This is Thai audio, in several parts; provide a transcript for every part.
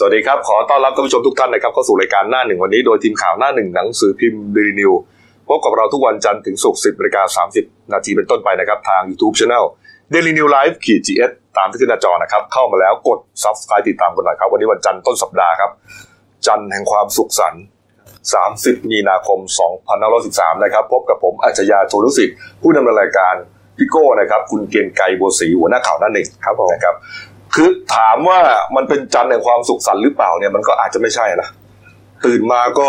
สวัสดีครับ ขอต้อนรับท่านผู้ชมทุกท่านนะครับเข้าสู่รายการหน้าหนึ่งวันนี้โดยทีมข่าวหน้าหนึ่งหนังสือพิมพ์ดีนิวพบกับเราทุกวันจันทร์ถึงศุกร์10นาฬิกา30นาทีเป็นต้นไปนะครับ ทาง YouTube Channel Daily New Life ขีด GS ตามที่ขึ้นหน้าจอนะครับ เข้ามาแล้วกด Subscribe ติดตามกันหน่อยครับ วันนี้วันจันทร์ต้นสัปดาห์ครับ จันทร์แห่งความสุขสันต์30 มีนาคม 2513 นะครับ พบกับผมอัจฉริยะโทนุสิทธิ์ผู้ดำเนินรายการพี่โก้นะครับ คุณเกียงไกรบัวศรีหัวหน้าข่าวหน้าหนึ่งครับผมนะครับ คือถามว่ามันเป็นจันทร์แห่งความสุขสันต์หรือเปล่าเนี่ยมันก็อาจจะไม่ใช่นะตื่นมาก็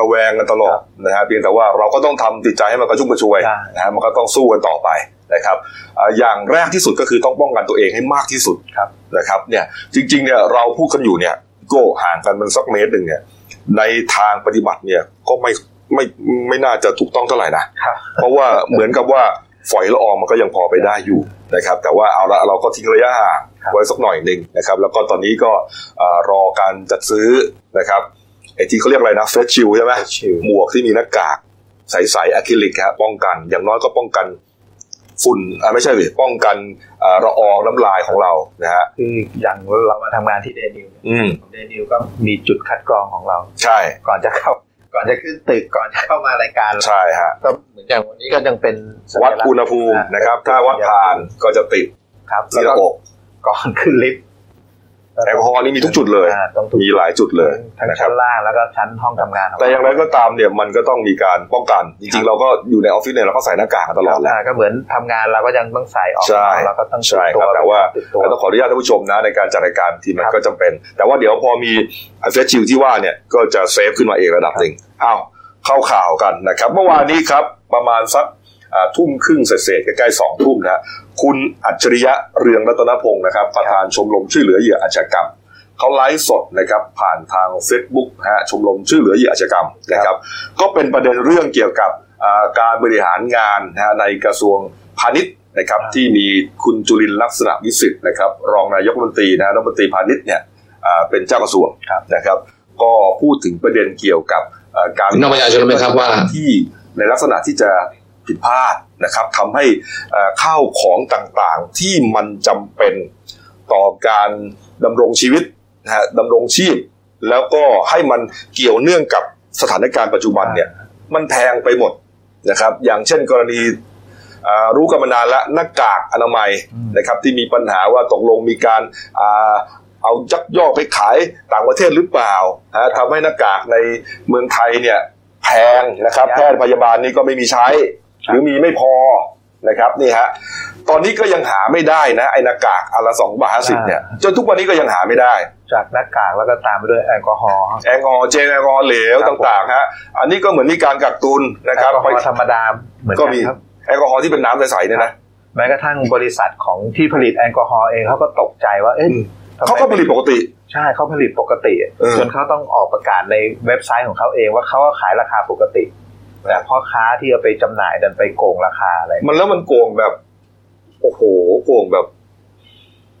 ระแวงกันตลอดนะฮะเพียงแต่ว่าเราก็ต้องทำจิตใจให้มันกระชุ่มกระชวยใช่นะฮะมันก็ต้องสู้กันต่อไปนะครับอ่าอย่างแรกที่สุดก็คือต้องป้องกันตัวเองให้มากที่สุดครับนะครับเนี่ยจริงๆเนี่ยเราพูดกันอยู่เนี่ยโก็ห่างกันมันสักเมตรหนึ่งเนี่ยในทางปฏิบัติเนี่ยก็ไม่ไม่ไม่น่าจะถูกต้องเท่าไหร่นะครับเพราะว่าเหมือนกับว่าฝอยละอองมันก็ยังพอไปได้อยู่นะครับ แต่ว่าเอาละเราก็ทิ้งระยะห่างครับ ไว้สักหน่อยหนึ่งนะครับ แล้วก็ตอนนี้ก็เอ่อรอการจัดซื้อนะครับไอ้ที่เขาเรียกอะไรนะเฟสชิลใช่ไหม Face shield หมวกที่มีหน้ากากใสๆอะคริลิกครับป้องกัน อย่างน้อยก็ป้องกันฝุ่นอ่าไม่ใช่หรือป้องกันเอ่อละอองน้ำลายของเรานะฮะคืออย่างเรามาทำงานที่เดนิวอืมเดนิวก็มีจุดคัดกรองของเรา ใช่ ก่อนจะเข้า ก่อนจะขึ้นตึกก่อนจะเข้ามารายการใช่ฮะก็เหมือนอย่างวันนี้ก็ยังเป็นสัญวัดลักษณ์อุณหภูมินะครับ ถ้าวัดผ่านก็จะติดครับที่หแล้วน้าก็อก ก่อนขึ้นลิฟต์แอลกอฮอล์นี่มีทุกจุดเลยอ่าต้องทุกมีหลายจุดเลยทั้งนะครัชั้บนล่างแล้วก็ชั้นห้องทำงานขแต่อย่างไรก็ตามเนี่ยมันก็ต้องมีการป้องกัน จริงๆ เราก็อยู่ในออฟฟิศเนี่ยเราก็ใส่หน้ากากกันตลอดแหละาก็เหมือนทำงานเราก็ยังต้องใส่ออกใช่เราก็ต้องใช่ติดครับวแต่ว่าติดตัวต้องขออนุญาตท่านผู้ชมนะในการจัดรายการทีมันครับก็จำเป็น แต่ว่าเดี๋ยวพอมีเฟสชิลที่ว่าเนี่ยก็จะเซฟขึ้นมาเองระดับหนึ่งอ้าวเข้าข่าวกันนะครับ เมื่อวานนี้ครับประมาณสักอ่าทุ่มครึ่งเศษๆใกล้ๆสองทุ่มนะฮะ คุณอัจฉริยะเรืองรัตนพงศ์นะครับ ประธานชมรมช่วยเหลือเหยื่ออาชญากรรมเขาไลฟ์สดนะครับผ่านทาง Facebook นะฮะชมรมช่วยเหลือเหยื่ออาชญากรรมนะครับ ก็เป็นประเด็นเรื่องเกี่ยวกับอ่าการบริหารงานนะฮะในกระทรวงพาณิชย์นะครับที่มีคุณจุลินทร์ลักษณะวิสิทธิ์นะครับ รองนายกรัฐมนตรีนะฮะรัฐมนตรีพาณิชย์เนี่ยอ่าเป็นเจ้ากระทรวงครับนะครับ ก็พูดถึงประเด็นเกี่ยวกับเอ่อการพี่น้องประชาชนรู้ไหมครับว่าที่ในลักษณะที่จะ ผิดพลาดนะครับทำให้ข้าวของต่างๆที่มันจำเป็นต่อการดำรงชีวิตนะฮะดำรงชีพ แล้วก็ให้มันเกี่ยวเนื่องกับสถานการณ์ปัจจุบันเนี่ยมันแพงไปหมดนะครับ อย่างเช่นกรณีรู้กันมานานแล้วหน้ากากอนามัยนะครับที่มีปัญหาว่าตกลงมีการอเอายักยอกไปขายต่างประเทศหรือเปล่าฮะทำให้หน้ากากในเมืองไทยเนี่ยแพงนะครับ แพทย์พยาบาลนี่ก็ไม่มีใช้ หรือมีไม่พอนะครับนี่ฮะตอนนี้ก็ยังหาไม่ได้นะ ไอ้หน้ากากอนละสองบาทห้าสิบเนี่ยจนทุกวันนี้ก็ยังหาไม่ได้ จากหน้ากากแล้วก็ตามไปด้วยแอลกอฮอล์แอลกอฮอล์เจลแอลกอฮอล์เหลวครับผมต่างๆฮะอันนี้ก็เหมือนมีการกักตุนนะครับแอลกอฮอล์ธรรมดาเหมือนก็กันมีครับแอลกอฮอล์ที่เป็นน้ำใสๆเนี่ยนะแม้กระทั่งบริษัทของที่ผลิตแอลกอฮอล์เองเขาก็ตกใจว่าเอ๊ะอืมทำไมเขาก็ผลิตปกติ ใช่เขาผลิตปกติเออจนเขาต้องออกประกาศในเว็บไซต์ของเขาเองว่าเขาก็ขายราคาปกติ แต่พ่อค้าที่เอาไปจำหน่ายดันไปโกงราคาอะไร มันแล้วมันโกงแบบ โอ้โหโกงแบบ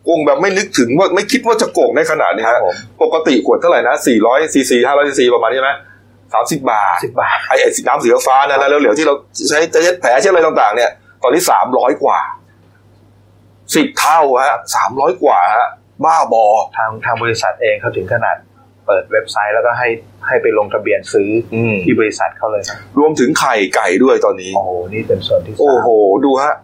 โกงแบบไม่นึกถึงว่าไม่คิดว่าจะโกงได้ขนาดนี้ครัฮะผมปกติขวดเท่าไหร่นะ400ซีซี500ซีซีประมาณนี้ไหมสามสิบบาทสิบบาทไอ้ไอ้น้ำสีฟ้าๆนะแล้วเหลวๆที่เราใช้จะเช็ดแผลเช็ดอะไรต่าง ๆ เนี่ย ตอนนี้สามร้อยกว่าสิบเท่าฮะสามร้อยกว่าฮะบ้าบอทางทางบริษัทเองเขาถึงขนาด เปิดเว็บไซต์แล้วก็ให้ให้ไปลงทะเบียนซื้ออืมที่บริษัทเขาเลยครับรวมถึงไข่ไก่ด้วยตอนนี้ โอ้โหนี่เป็นส่วนที่สามโอ้โห ดูฮะ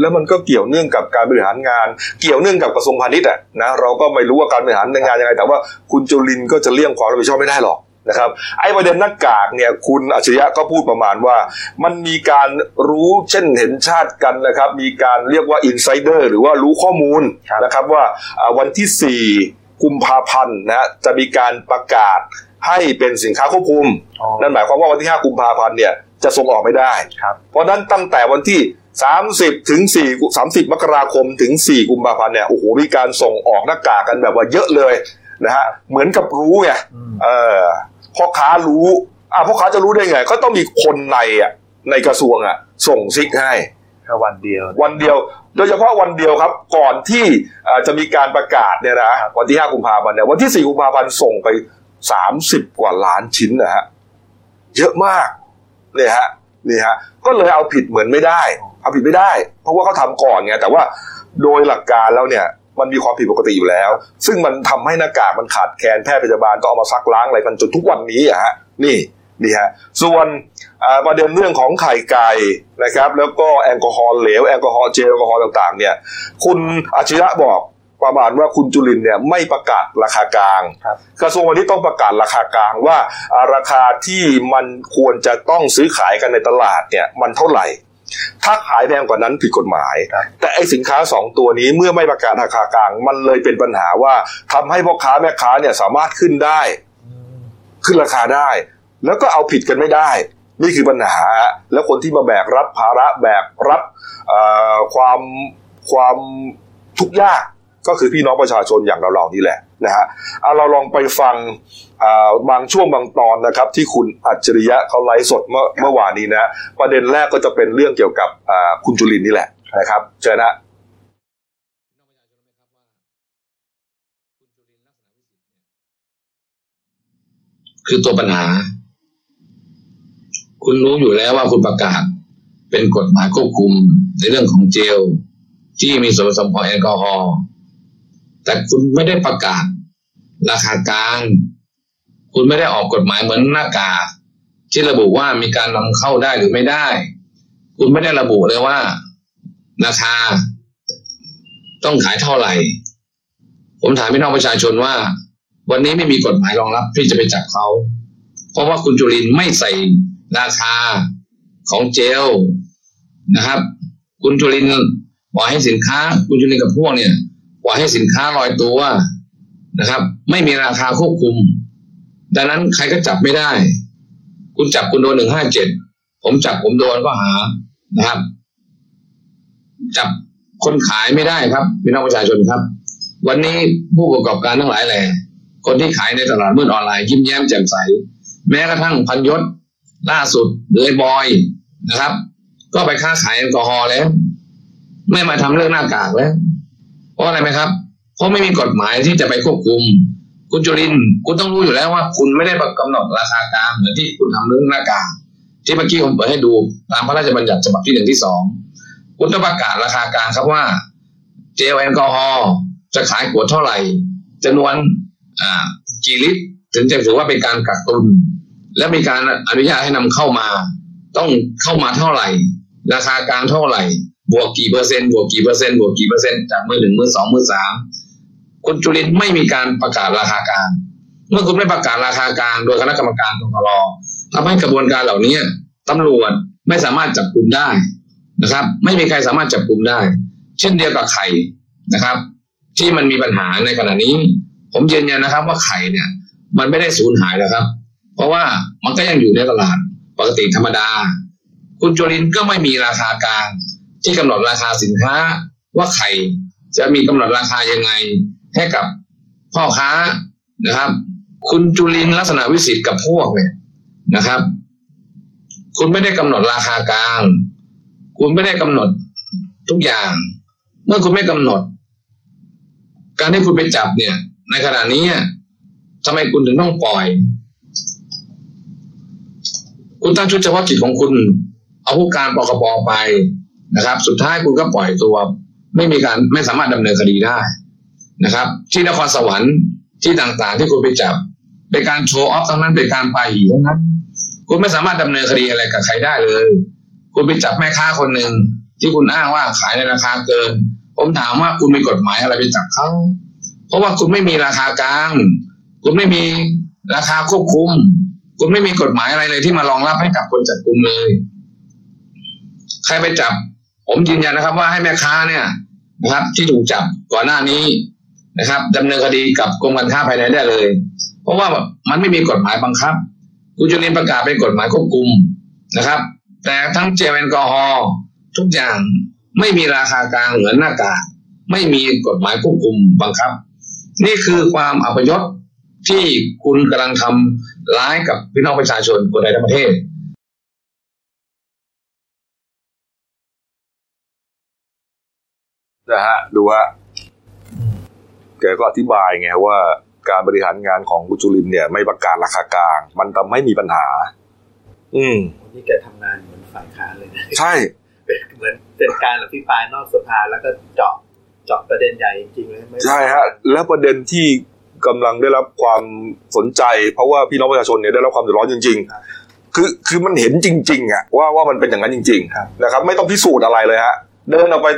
แล้วมันก็เกี่ยวเนื่องกับการบริหารงาน เกี่ยวเนื่องกับกระทรวงพาณิชย์อะนะเราก็ไม่รู้ว่าการบริหารงานยังไง แต่ว่าคุณจุลินทร์ก็จะเลี่ยงความรับผิดชอบไม่ได้หรอกนะครับไอ้ประเด็นหน้ากากเนี่ยคุณอัจฉริยะก็พูดประมาณว่า มันมีการรู้เช่นเห็นชาติกันนะครับ มีการเรียกว่าอินไซเดอร์หรือว่ารู้ข้อมูลนะครับว่าอ่าวันที่ 4 กุมภาพันธ์นะจะมีการประกาศให้เป็นสินค้าควบคุมอ๋อนั่นหมายความว่าวันที่ 5 กุมภาพันธ์เนี่ยจะส่งออกไม่ได้ครับเพราะฉะนั้นตั้งแต่วันที่ 30 ถึง 4 30 มกราคมถึง 4 กุมภาพันธ์เนี่ยโอ้โหมีการส่งออกหน้ากากกันแบบว่าเยอะเลยนะฮะเหมือนกับรู้ไงอืมเออพ่อค้ารู้อะพ่อค้าจะรู้ได้ไง ก็ต้องมีคนในอะในกระทรวงอะส่งซิกให้ แค่วันเดียว วันเดียว โดยเฉพาะวันเดียวครับ ก่อนที่จะมีการประกาศเนี่ยนะวันที่ 5 กุมภาพันธ์เนี่ยวันที่ 4 กุมภาพันธ์ส่งไป 30 กว่าล้านชิ้นนะฮะเยอะมากเนี่ยฮะนี่ฮะก็เลยเอาผิดเหมือนไม่ได้ เอาผิดไม่ได้ เพราะว่าเขาทำก่อนไงแต่ว่าโดยหลักการแล้วเนี่ยมันมีความผิดปกติอยู่แล้ว ซึ่งมันทำให้หน้ากากมันขาดแคลนแพทย์พยาบาลก็เอามาซักล้างอะไรกันจนทุกวันนี้อะฮะนี่ นี่ฮะส่วนอ่าประเด็นเรื่องของไข่ไก่นะครับ แล้วก็แอลกอฮอล์เหลวแอลกอฮอล์เจลแอลกอฮอล์ต่างๆ เนี่ย คุณอาชิระบอกประมาณว่าคุณจุลินเนี่ยไม่ประกาศราคากลางครับกระทรวงพาณิชย์ต้องประกาศราคากลางว่าอ่าราคาที่มันควรจะต้องซื้อขายกันในตลาดเนี่ยมันเท่าไหร่ ถ้าขายแพงกว่านั้นผิดกฎหมายครับแต่ไอสินค้าสองตัวนี้เมื่อไม่ประกาศราคากลาง มันเลยเป็นปัญหาว่าทำให้พ่อค้าแม่ค้าเนี่ยสามารถขึ้นได้ ขึ้นราคาได้ แล้วก็เอาผิดกันไม่ได้ นี่คือปัญหา แล้วคนที่มาแบกรับภาระแบกรับความความทุกข์ยากก็คือพี่น้องประชาชนอย่างเราๆนี่แหละนะฮะเอาเราลองไปฟังบางช่วงบางตอนนะครับ ที่คุณอัจฉริยะเขาไลฟ์สดเมื่อเมื่อวานนี้นะประเด็นแรกก็จะเป็นเรื่องเกี่ยวกับคุณจุลินนี่แหละนะครับเชิญนะคือตัวปัญหา คุณรู้อยู่แล้วว่าคุณประกาศ เป็นกฎหมายควบคุมในเรื่องของเจล ที่มีส่วนผสมของแอลกอฮอล์แต่คุณไม่ได้ประกาศ ราคากลางคุณไม่ได้ออกกฎหมายเหมือนหน้ากากที่ระบุว่ามีการนำเข้าได้หรือไม่ได้ คุณไม่ได้ระบุเลยว่า ราคา ต้องขายเท่าไหร่ ผมถามพี่น้องประชาชนว่า วันนี้ไม่มีกฎหมายรองรับที่จะไปจับเขา เพราะว่าคุณจุลินไม่ใส่ ราคาของเจลนะครับ คุณจุลินปล่อยให้สินค้า คุณจุลินกับพวกเนี่ยปล่อยให้สินค้าลอยตัวนะครับ ไม่มีราคาควบคุม ดังนั้นใครก็จับไม่ได้ คุณจับคุณโดนหนึ่งห้าเจ็ดผมจับผมโดนก็หานะครับ จับคนขายไม่ได้ครับพี่น้องประชาชนครับ วันนี้ผู้ประกอบการทั้งหลายแหล่คนที่ขายในตลาดมืดออนไลน์ยิ้มแย้มแจ่มใส แม้กระทั่งพันยศ ล่าสุดหรือไอ้บอยนะครับ ก็ไปค้าขายแอลกอฮอล์แล้ว ไม่มาทำเรื่องหน้ากากแล้ว เพราะอะไรไหมครับ เพราะไม่มีกฎหมายที่จะไปควบคุม คุณจุรินคุณต้องรู้อยู่แล้วว่า คุณไม่ได้กำหนดราคากลางเหมือนที่คุณทำเรื่องหน้ากากที่เมื่อกี้ผมเปิดให้ดูตามพระราชบัญญัติฉบับที่หนึ่งที่สองคุณต้องประกาศราคากลางครับว่า เจลแอลกอฮอล์จะขายขวดเท่าไหร่จำนวนอ่ากี่ลิตร ถึงจะถือว่าเป็นการกักตุน และมีการอนุญาตให้นำเข้ามา ต้องเข้ามาเท่าไหร่ ราคากลางเท่าไหร่ บวกกี่เปอร์เซ็นต์บวกกี่เปอร์เซ็นต์บวกกี่เปอร์เซ็นต์จากมือหนึ่งมือสองมือสามคุณจุลินไม่มีการประกาศราคากลางเมื่อคุณไม่ประกาศราคากลางโดยคณะกรรมการกรอทำให้กระบวนการเหล่านี้ตำรวจไม่สามารถจับกลุ่มได้นะครับ ไม่มีใครสามารถจับกลุ่มได้ เช่นเดียวกับไข่นะครับ ที่มันมีปัญหาในขณะนี้ ผมยืนยันนะครับว่าไข่เนี่ย มันไม่ได้สูญหายแล้วครับ เพราะว่ามันก็ยังอยู่ในตลาดปกติธรรมดา คุณจุลินก็ไม่มีราคากลางที่กำหนดราคาสินค้าว่าไข่จะมีกำหนดราคายังไงให้กับพ่อค้านะครับ คุณจุลินลักษณะวิสิทธิ์กับพวกเนี่ยนะครับ คุณไม่ได้กำหนดราคากลาง คุณไม่ได้กำหนดทุกอย่าง เมื่อคุณไม่กำหนด การที่คุณไปจับเนี่ย ในขณะนี้ทำไมคุณถึงต้องปล่อย คุณตั้งชุดเฉพาะกิจของคุณ เอาผู้การปกปไปนะครับ สุดท้ายคุณก็ปล่อยตัว ไม่มีการไม่สามารถดำเนินคดีได้นะครับ ที่นครสวรรค์ที่ต่างๆ ที่คุณไปจับเป็นการโชว์ออฟทั้งนั้นเป็นการปาหีทั้งนั้นคุณไม่สามารถดำเนินคดีอะไรกับใครได้เลย คุณไปจับแม่ค้าคนหนึ่งที่คุณอ้างว่าขายในราคาเกิน ผมถามว่าคุณมีกฎหมายอะไรไปจับเขาเพราะว่าคุณไม่มีราคากลาง คุณไม่มีราคาควบคุม คุณไม่มีกฎหมายอะไรเลยที่มารองรับให้กับคนจับกลุ่มเลย ใครไปจับ ผมยืนยันนะครับ ว่าให้แม่ค้าเนี่ยนะครับ ที่ถูกจับก่อนหน้านี้นะครับดำเนินคดีกับกรมการค้าภายในได้เลย เพราะว่ามันไม่มีกฎหมายบังคับคุณจุลินประกาศเป็นกฎหมายควบคุมนะครับ แต่ทั้งเจลแอลกอฮอล์ทุกอย่างไม่มีราคากลางเหมือนหน้ากากไม่มีกฎหมายควบคุมบังคับ นี่คือความอัปยศที่คุณกำลังทำ ร้ายกับพี่น้องประชาชนคนในทั้งประเทศนะฮะดูว่าแกก็อธิบายไงว่าการบริหารงานของกุจุลินเนี่ย ไม่ประกาศราคากลาง มันทำให้มีปัญหา อืมนี่แกทำงานเหมือนฝ่ายค้านเลยนะใช่เป็นเหมือนเป็นการอภิปรายนอกสภาแล้วก็เจาะเจาะประเด็นใหญ่จริงๆเลยไม่ใช่ฮะ แล้วประเด็นที่ กำลังได้รับความสนใจ เพราะว่าพี่น้องประชาชนเนี่ยได้รับความเดือดร้อนจริงครับๆคือคือมันเห็นจริงๆอะว่าว่ามันเป็นอย่างนั้นจริงครับๆนะครับ ไม่ต้องพิสูจน์อะไรเลยฮะเดินออกไป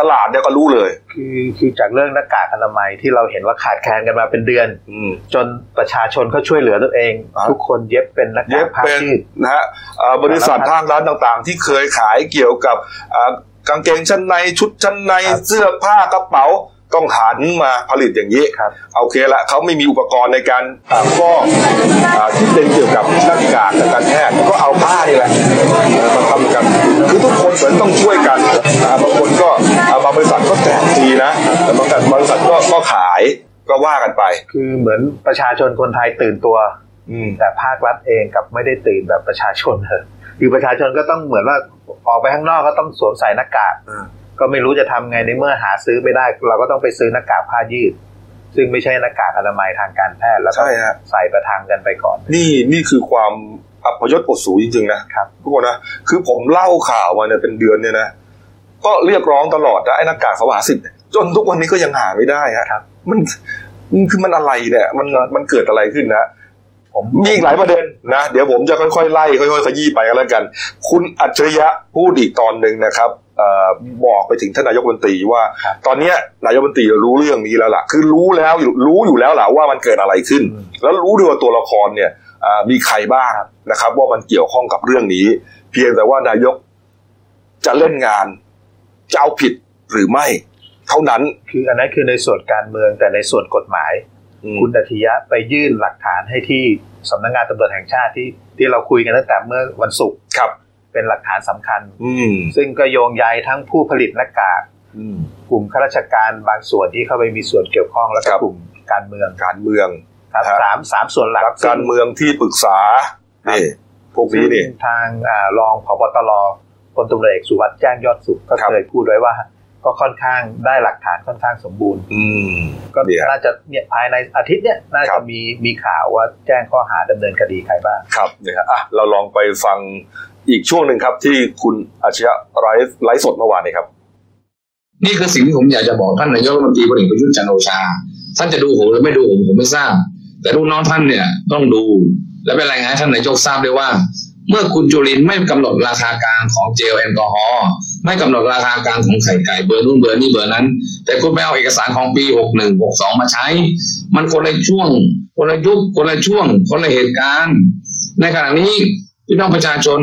ตลาดเนี่ยก็รู้เลย คือคือจากเรื่องหน้ากากอนามัยที่เราเห็นว่าขาดแคลนกันมาเป็นเดือนอืมจนประชาชนเขาช่วยเหลือตัวเองครับทุกคนเย็บเป็นหน้าเย็กากบผ้าเป็นยืดนะฮะเอ่อบริษัททางร้านต่างๆ ที่เคยขายเกี่ยวกับอ่ากางเกงชั้นในชุดชั้นในครับเสื้อผ้ากระเป๋า ต้องหันมาผลิตอย่างนี้ครับโอเคละเขาไม่มีอุปกรณ์ในการอ่าฟอกอ่าที่เป็นเกี่ยวกับหน้ากากทางการแพทย์ก็เอาผ้านี่แหละมาทำกันคือทุกคนเหมือนต้องช่วยกันอ่าบางคนก็อ่าบางบริษัทก็แจกฟรีนะแต่บางบริษัทก็ก็ขายก็ว่ากันไป คือเหมือนประชาชนคนไทยตื่นตัวอืมแต่ภาครัฐเองกับไม่ได้ตื่นแบบประชาชนเลยคือประชาชนก็ต้องเหมือนว่าออกไปข้างนอกก็ต้องสวมใส่หน้ากากอ่า ก็ไม่รู้จะทำไงในเมื่อหาซื้อไม่ได้ เราก็ต้องไปซื้อหน้ากากผ้ายืด ซึ่งไม่ใช่หน้ากากอนามัยทางการแพทย์แล้วก็ใช่ฮะใส่ประทังกันไปก่อน นี่นี่คือความอัปยศอดสูจริงๆนะครับทุกคนนะคือผมเล่าข่าวมาเนี่ยเป็นเดือนเนี่ยนะก็เรียกร้องตลอดนะไอ้หน้ากากสวาสิทธิ์จนทุกวันนี้ก็ยังหาไม่ได้ฮะครับมันมันคือมันอะไรเนี่ย มันมันเกิดอะไรขึ้นนะผมมีอีกหลายประเด็นนะ เดี๋ยวผมจะค่อยๆไล่ค่อยๆขยี้ไปกันแล้วกัน คุณอัจฉริยะพูดอีกตอนหนึ่งนะครับเอ่อ บอกไปถึงท่านนายกรัฐมนตรีว่า ตอนเนี้ยนายกรัฐมนตรีรู้เรื่องนี้แล้วล่ะ คือรู้แล้วอยู่รู้อยู่แล้วล่ะว่ามันเกิดอะไรขึ้นอืมแล้วรู้ด้วยว่าตัวละครเนี่ยอ่ามีใครบ้างนะครับ ว่ามันเกี่ยวข้องกับเรื่องนี้ เพียงแต่ว่านายกจะเล่นงานจะเอาผิดหรือไม่เท่านั้น คืออันนั้นคือในส่วนการเมืองแต่ในส่วนกฎหมายอืมคุณอัจฉริยะไปยื่นหลักฐานให้ที่สำนักงานตำรวจแห่งชาติที่ที่เราคุยกันตั้งแต่เมื่อวันศุกร์ครับ เป็นหลักฐานสำคัญอืมซึ่งก็โยงใยทั้งผู้ผลิตหน้ากากอืมกลุ่มข้าราชการบางส่วนที่เข้าไปมีส่วนเกี่ยวข้องแล้วก็ครับกลุ่มการเมืองการเมืองครับฮะสามสามส่วนหลักนักการเมืองที่ปรึกษานี่พวกนี้นี่ซึ่งทางอ่ารองผบตรพลตำรวจเอกสุวัสด์แจ้งยอดสุขก็ครับเคยพูดไว้ว่า ก็ค่อนข้างได้หลักฐานค่อนข้างสมบูรณ์ อืมก็เนี่ยน่าจะเนี่ยภายในอาทิตย์เนี่ยน่าครัจะบมีมีข่าวว่าแจ้งข้อหาดำเนินคดีใครบ้างครับเนี่ยฮะอะเราลองไปฟัง อีกช่วงหนึ่งครับ ที่คุณอาชญะไลฟ์ไลฟ์สดเมื่อวานนี้ครับ นี่คือสิ่งที่ผมอยากจะบอกท่านนายกรัฐมนตรีพลเอกประยุทธ์จันโอชา ท่านจะดูผมหรือไม่ดูผมผมไม่ทราบ แต่ลูกน้องท่านเนี่ยต้องดู และเป็นรายงานให้ท่านนายกทราบด้วยว่า เมื่อคุณจุลินไม่กำหนดราคากลางของเจลแอลกอฮอล์ไม่กำหนดราคากลางของไข่ไก่เบอร์นู่นเบอร์นี่เบอร์นั้น แต่คุณไปเอาเอกสารของปีหกหนึ่งหกสองมาใช้ มันคนละช่วง คนละยุคคนละช่วง คนละเหตุการณ์ ในขณะนี้พี่น้องประชาชน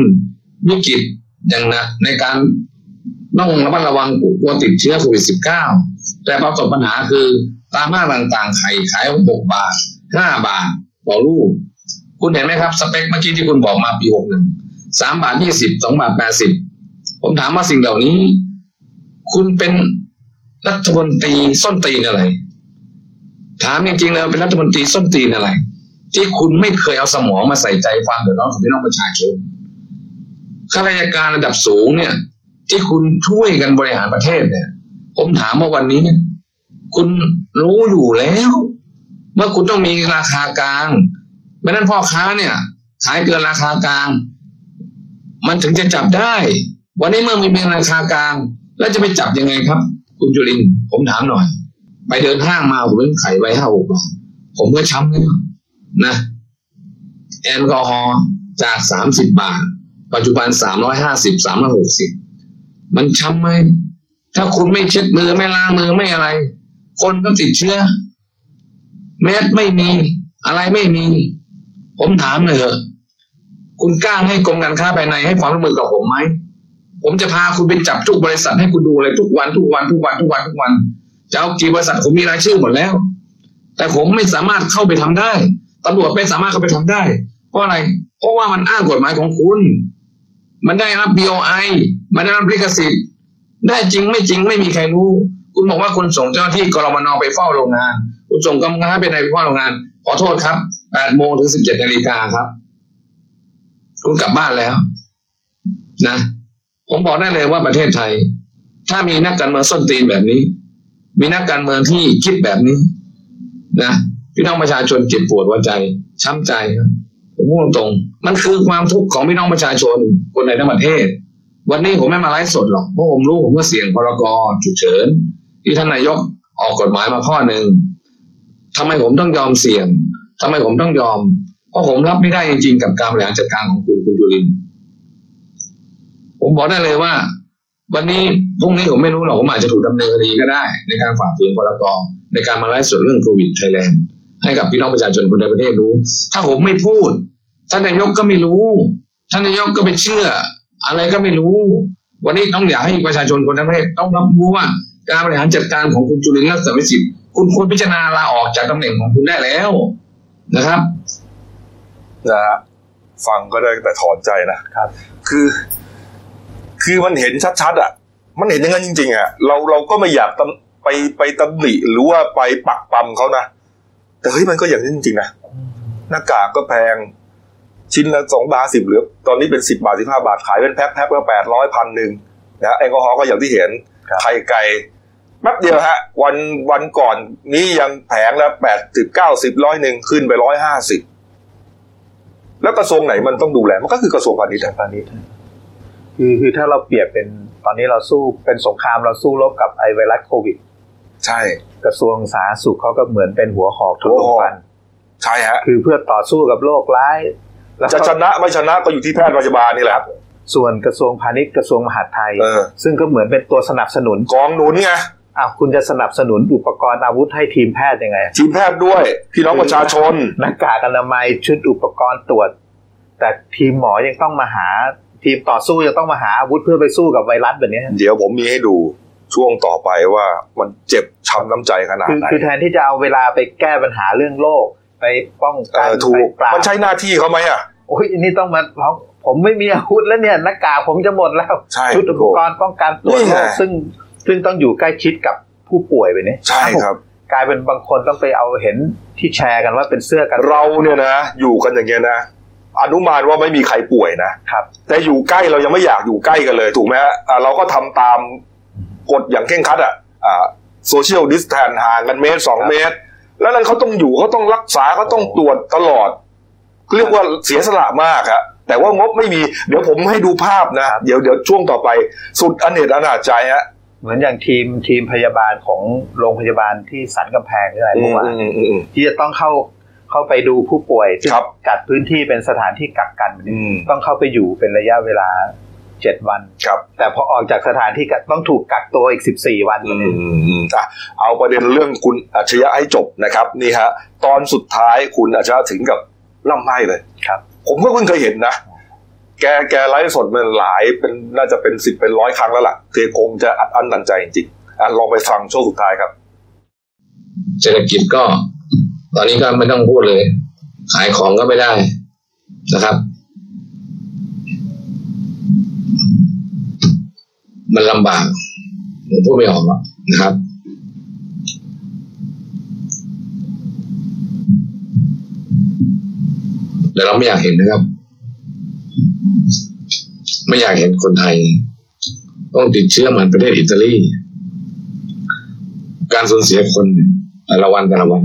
วิกฤตอย่างนักในการต้องระมัดระวังกลัวติดเชื้อโควิด -19 แต่ประสบปัญหาคือตามห้างต่างๆไข่ขายหกบาทห้าบาทต่อลูก คุณเห็นไหมครับ สเปคเมื่อกี้ที่คุณบอกมาปีหกหนึ่งสามบาทยี่สิบสองบาทแปดสิบผมถามว่าสิ่งเหล่านี้ คุณเป็นรัฐมนตรีส้นตีนอะไร ถามจริงๆเลยเป็นรัฐมนตรีส้นตีนอะไร ที่คุณไม่เคยเอาสมองมาใส่ใจความเดือดร้อนของพี่น้องประชาชน ข้าราชการระดับสูงเนี่ย ที่คุณช่วยกันบริหารประเทศเนี่ย ผมถามว่าวันนี้เนี่ยคุณรู้อยู่แล้วเมื่อคุณต้องมีราคากลางไม่นั้นพ่อค้าเนี่ย ขายเกินราคากลาง มันถึงจะจับได้ วันนี้เมื่อมีเป็นราคากลาง แล้วจะไปจับยังไงครับ คุณจุลินผมถามหน่อย ไปเดินห้างมาผมเห็นไข่ไว้ห้าหกบาทผมก็ช้ำแล้วนะ แอลกอฮอล์จากสามสิบบาท ปัจจุบันสามร้อยห้าสิบสามร้อยหกสิบมันช้ำไหมถ้าคุณไม่เช็ดมือไม่ล้างมือไม่อะไร คนก็ติดเชื้อ แมสไม่มีอะไรไม่มี ผมถามเลยเถอะคุณกล้าให้กรมการค้าภายในให้ความร่วมมือกับผมไหมผมจะพาคุณไปจับทุกบริษัทให้คุณดูเลยทุกวันทุกวันทุกวันทุกวันทุกวันจะเอากี่บริษัทผมมีรายชื่อหมดแล้ว แต่ผมไม่สามารถเข้าไปทำได้ตำรวจไม่สามารถเข้าไปทำได้ เพราะอะไร เพราะว่ามันอ้างกฎหมายของคุณ มันได้รับ BOI มันได้รับลิขสิทธิ์ได้จริงไม่จริงไม่มีใครรู้ คุณบอกว่าคุณส่งเจ้าหน้าที่กรมนไปเฝ้าโรงงาน คุณส่งกำลังไปในไปเฝ้าโรงงาน ขอโทษครับ8โมงถึง17นาฬิกาครับ คุณกลับบ้านแล้ว นะ ผมบอกได้เลยว่าประเทศไทย ถ้ามีนักการเมืองส้นตีนแบบนี้ มีนักการเมืองที่คิดแบบนี้ นะพี่น้องประชาชนเจ็บปวดหัวใจ ช้ำใจครับ ผมพูดตรงๆมันคือความทุกข์ของพี่น้องประชาชนคนในทั้งประเทศ วันนี้ผมไม่มาไลฟ์สดหรอกเพราะผมรู้ผมก็เสี่ยงพรกฉุกเฉินที่ท่านนายกออกกฎหมายมาข้อหนึ่งทำไมผมต้องยอมเสี่ยงทำไมผมต้องยอม เพราะผมรับไม่ได้จริงๆกับการบริหารจัดการของคุณคุณจุลินผมบอกได้เลยว่า วันนี้พรุ่งนี้ผมไม่รู้หรอกผมอาจจะถูกดำเนินคดีก็ได้ ในการฝ่าฝืนพรกในการมาไลฟ์สดเรื่องโควิดไทยแลนด์ ให้กับพี่น้องประชาชนคนในประเทศรู้ ถ้าผมไม่พูดท่านนายกก็ไม่รู้ ท่านนายกก็ไปเชื่อ อะไรก็ไม่รู้ วันนี้ต้องอยากให้ประชาชนคนทั้งประเทศต้องรับรู้ว่าการบริหารจัดการของคุณจุลินทร์ลักษณะวิสิทธิ์คุณควรพิจารณาลาออกจากตำแหน่งของคุณได้แล้วนะครับนะฮะฟังก็ได้แต่ถอนใจนะครับ คือ คือมันเห็นชัดๆอะ มันเห็นอย่างนั้นจริง ๆ อะ เราเราก็ไม่อยากตำไปไปตำหนิหรือว่าไปปักปั๊มเขานะ แต่เฮ้ยมันก็อย่างนี้จริงๆนะหน้ากากก็แพง ชิ้นละสองบาทสิบเหลือ ตอนนี้เป็นสิบาทสิบห้าบาทขายเป็นแพ็คแพ็คละแปดร้อยพันหนึ่งนะแอลกอฮอล์ก็อย่างที่เห็นครับไข่ไก่แป๊บเดียวฮะ วันวันก่อนนี้ยังแผงละแปดสิบเก้าสิบร้อยหนึ่งขึ้นไปร้อยห้าสิบแล้วกระทรวงไหนมันต้องดูแลมันก็คือกระทรวงพาณิชย์อะพาณิชย์คือคือถ้าเราเปรียบเป็นตอนนี้เราสู้เป็นสงครามเราสู้รบกับไอไวรัสโควิด ใช่ กระทรวงสาธารณสุขเขาก็เหมือนเป็นหัวหอกทุกหัวหอกวันใช่ฮะคือเพื่อต่อสู้กับโรคร้ายแล้วจะก็ชนะไม่ชนะก็อยู่ที่แพทย์พยาบาลนี่แหละส่วนกระทรวงพาณิชย์กระทรวงมหาดไทยเออซึ่งก็เหมือนเป็นตัวสนับสนุนกองหนุนไงอ้าวคุณจะสนับสนุนอุปกรณ์อาวุธให้ทีมแพทย์ยังไง ทีมแพทย์ด้วย พี่น้องประชาชนหน้ากากอนามัยชุดอุปกรณ์ตรวจ แต่ทีมหมอยังต้องมาหา ทีมต่อสู้ยังต้องมาหาอาวุธเพื่อไปสู้กับไวรัสแบบนี้ เดี๋ยวผมมีให้ดู ช่วงต่อไปว่ามันเจ็บช้ำน้ำใจขนาดคือไหนคือแทนที่จะเอาเวลาไปแก้ปัญหาเรื่องโรคไปป้องเอกันอถูไปกปราบมันใช่หน้าที่เขาไหมอะโอ้ยอันนี้ต้องมาร้องผมไม่มีอาวุธแล้วเนี่ยหน้ากากผมจะหมดแล้วใช่ชุดอุปกรณ์ป้องกันตรวจนี่โรไงคซึ่งซึ่งต้องอยู่ใกล้ชิดกับผู้ป่วยไปนี้ใช่ครับ กลายเป็นบางคนต้องไปเอาเห็นที่แชร์กันว่าเป็นเสื้อกัน เราเนี่ยนะ อยู่กันอย่างเงี้ยนะอนุมานว่าไม่มีใครป่วยนะครับ แต่อยู่ใกล้เรายังไม่อยากอยู่ใกล้กันเลย ถูกไหมฮะอ่าเราก็ทำตาม กฎอย่างเคร่งครัดอะอ่าโซเชียลดิสแทนห่างกันเมตรสองครับเมตร แล้วนั้นเขาต้องอยู่เขาต้องรักษาเขาต้องตรวจตลอด เรียกว่าเสียสละมากอะแต่ว่างบไม่มีเดี๋ยวผมให้ดูภาพนะ เดี๋ยวเดี๋ยวช่วงต่อไป สุดอเนจอนาจใจฮะเหมือนอย่างทีมทีมพยาบาลของโรงพยาบาลที่สันกำแพงหรืออะไรอืเมื่อมวานอืมอืมอืมที่จะต้องเข้าเข้าไปดูผู้ป่วยซึ่งครับจัดพื้นที่เป็นสถานที่กักกันแบบนี้อืมต้องเข้าไปอยู่เป็นระยะเวลา เจ็ดวันครับแต่พอออกจากสถานที่กักต้องถูกกักตัวอีกสิบสี่วันอืมอืมอืมอะเอาประเด็นเรื่องคุณอัจฉริยะให้จบนะครับนี่ฮะตอนสุดท้ายคุณอัจฉริยะถึงกับล่ำไห้เลยครับ ผมก็เพิ่งเคยเห็นนะแกแกไลฟ์สดมันหลายเป็นน่าจะเป็นสิบเป็นร้อยครั้งแล้วล่ะเธอคงจะอัดอั้นตันใจจริงๆอะลองไปฟังช่วงสุดท้ายครับเศรษฐกิจก็ ตอนนี้ก็ไม่ต้องพูดเลย ขายของก็ไม่ได้นะครับ มันลำบากผมพูดไม่ออกหรอกนะครับ แต่เราไม่อยากเห็นนะครับ ไม่อยากเห็นคนไทย ต้องติดเชื้อเหมือนประเทศอิตาลีการสูญเสียคนแต่ละวันแต่ละวัน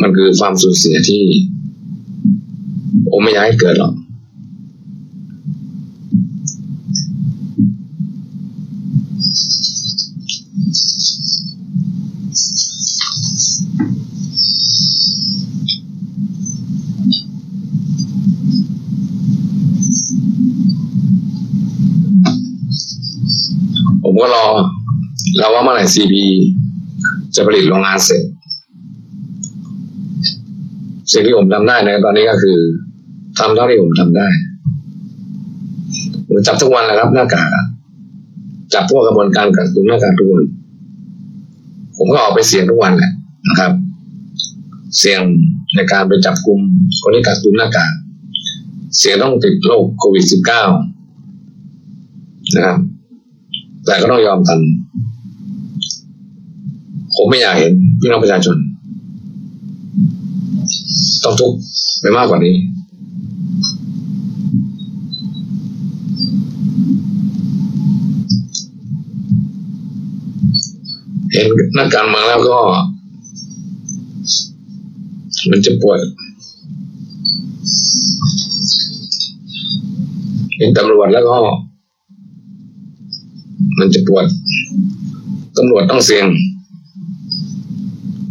มันคือความสูญเสียที่ผมไม่อยากให้เกิดหรอก ผม ก็รอเราว่าเมื่อไหร่ซีพีจะผลิตโรงงานเสร็จสิ่งที่ผมทำได้ในตอนนี้ก็คือทำเท่าที่ผมทำได้ผมจับทุกวันนะครับหน้ากากจับพวกกระบวนการกักตุนหน้ากากทุกวันผมก็ออกไปเสี่ยงทุกวันแหละนะครับ เสี่ยงในการไปจับกลุ่มคนที่กักตุนหน้ากากเสี่ยงต้องติดโรคโควิด -19 นะครับ แต่ก็ต้องยอมทัน ผมไม่อยากเห็นพี่น้องประชาชน ต้องทุกข์ไปมากกว่านี้เห็นนักการเมืองแล้วก็ มันจะปวดเห็นตำรวจแล้วก็ มันจะปวดตำรวจต้องเสี่ยง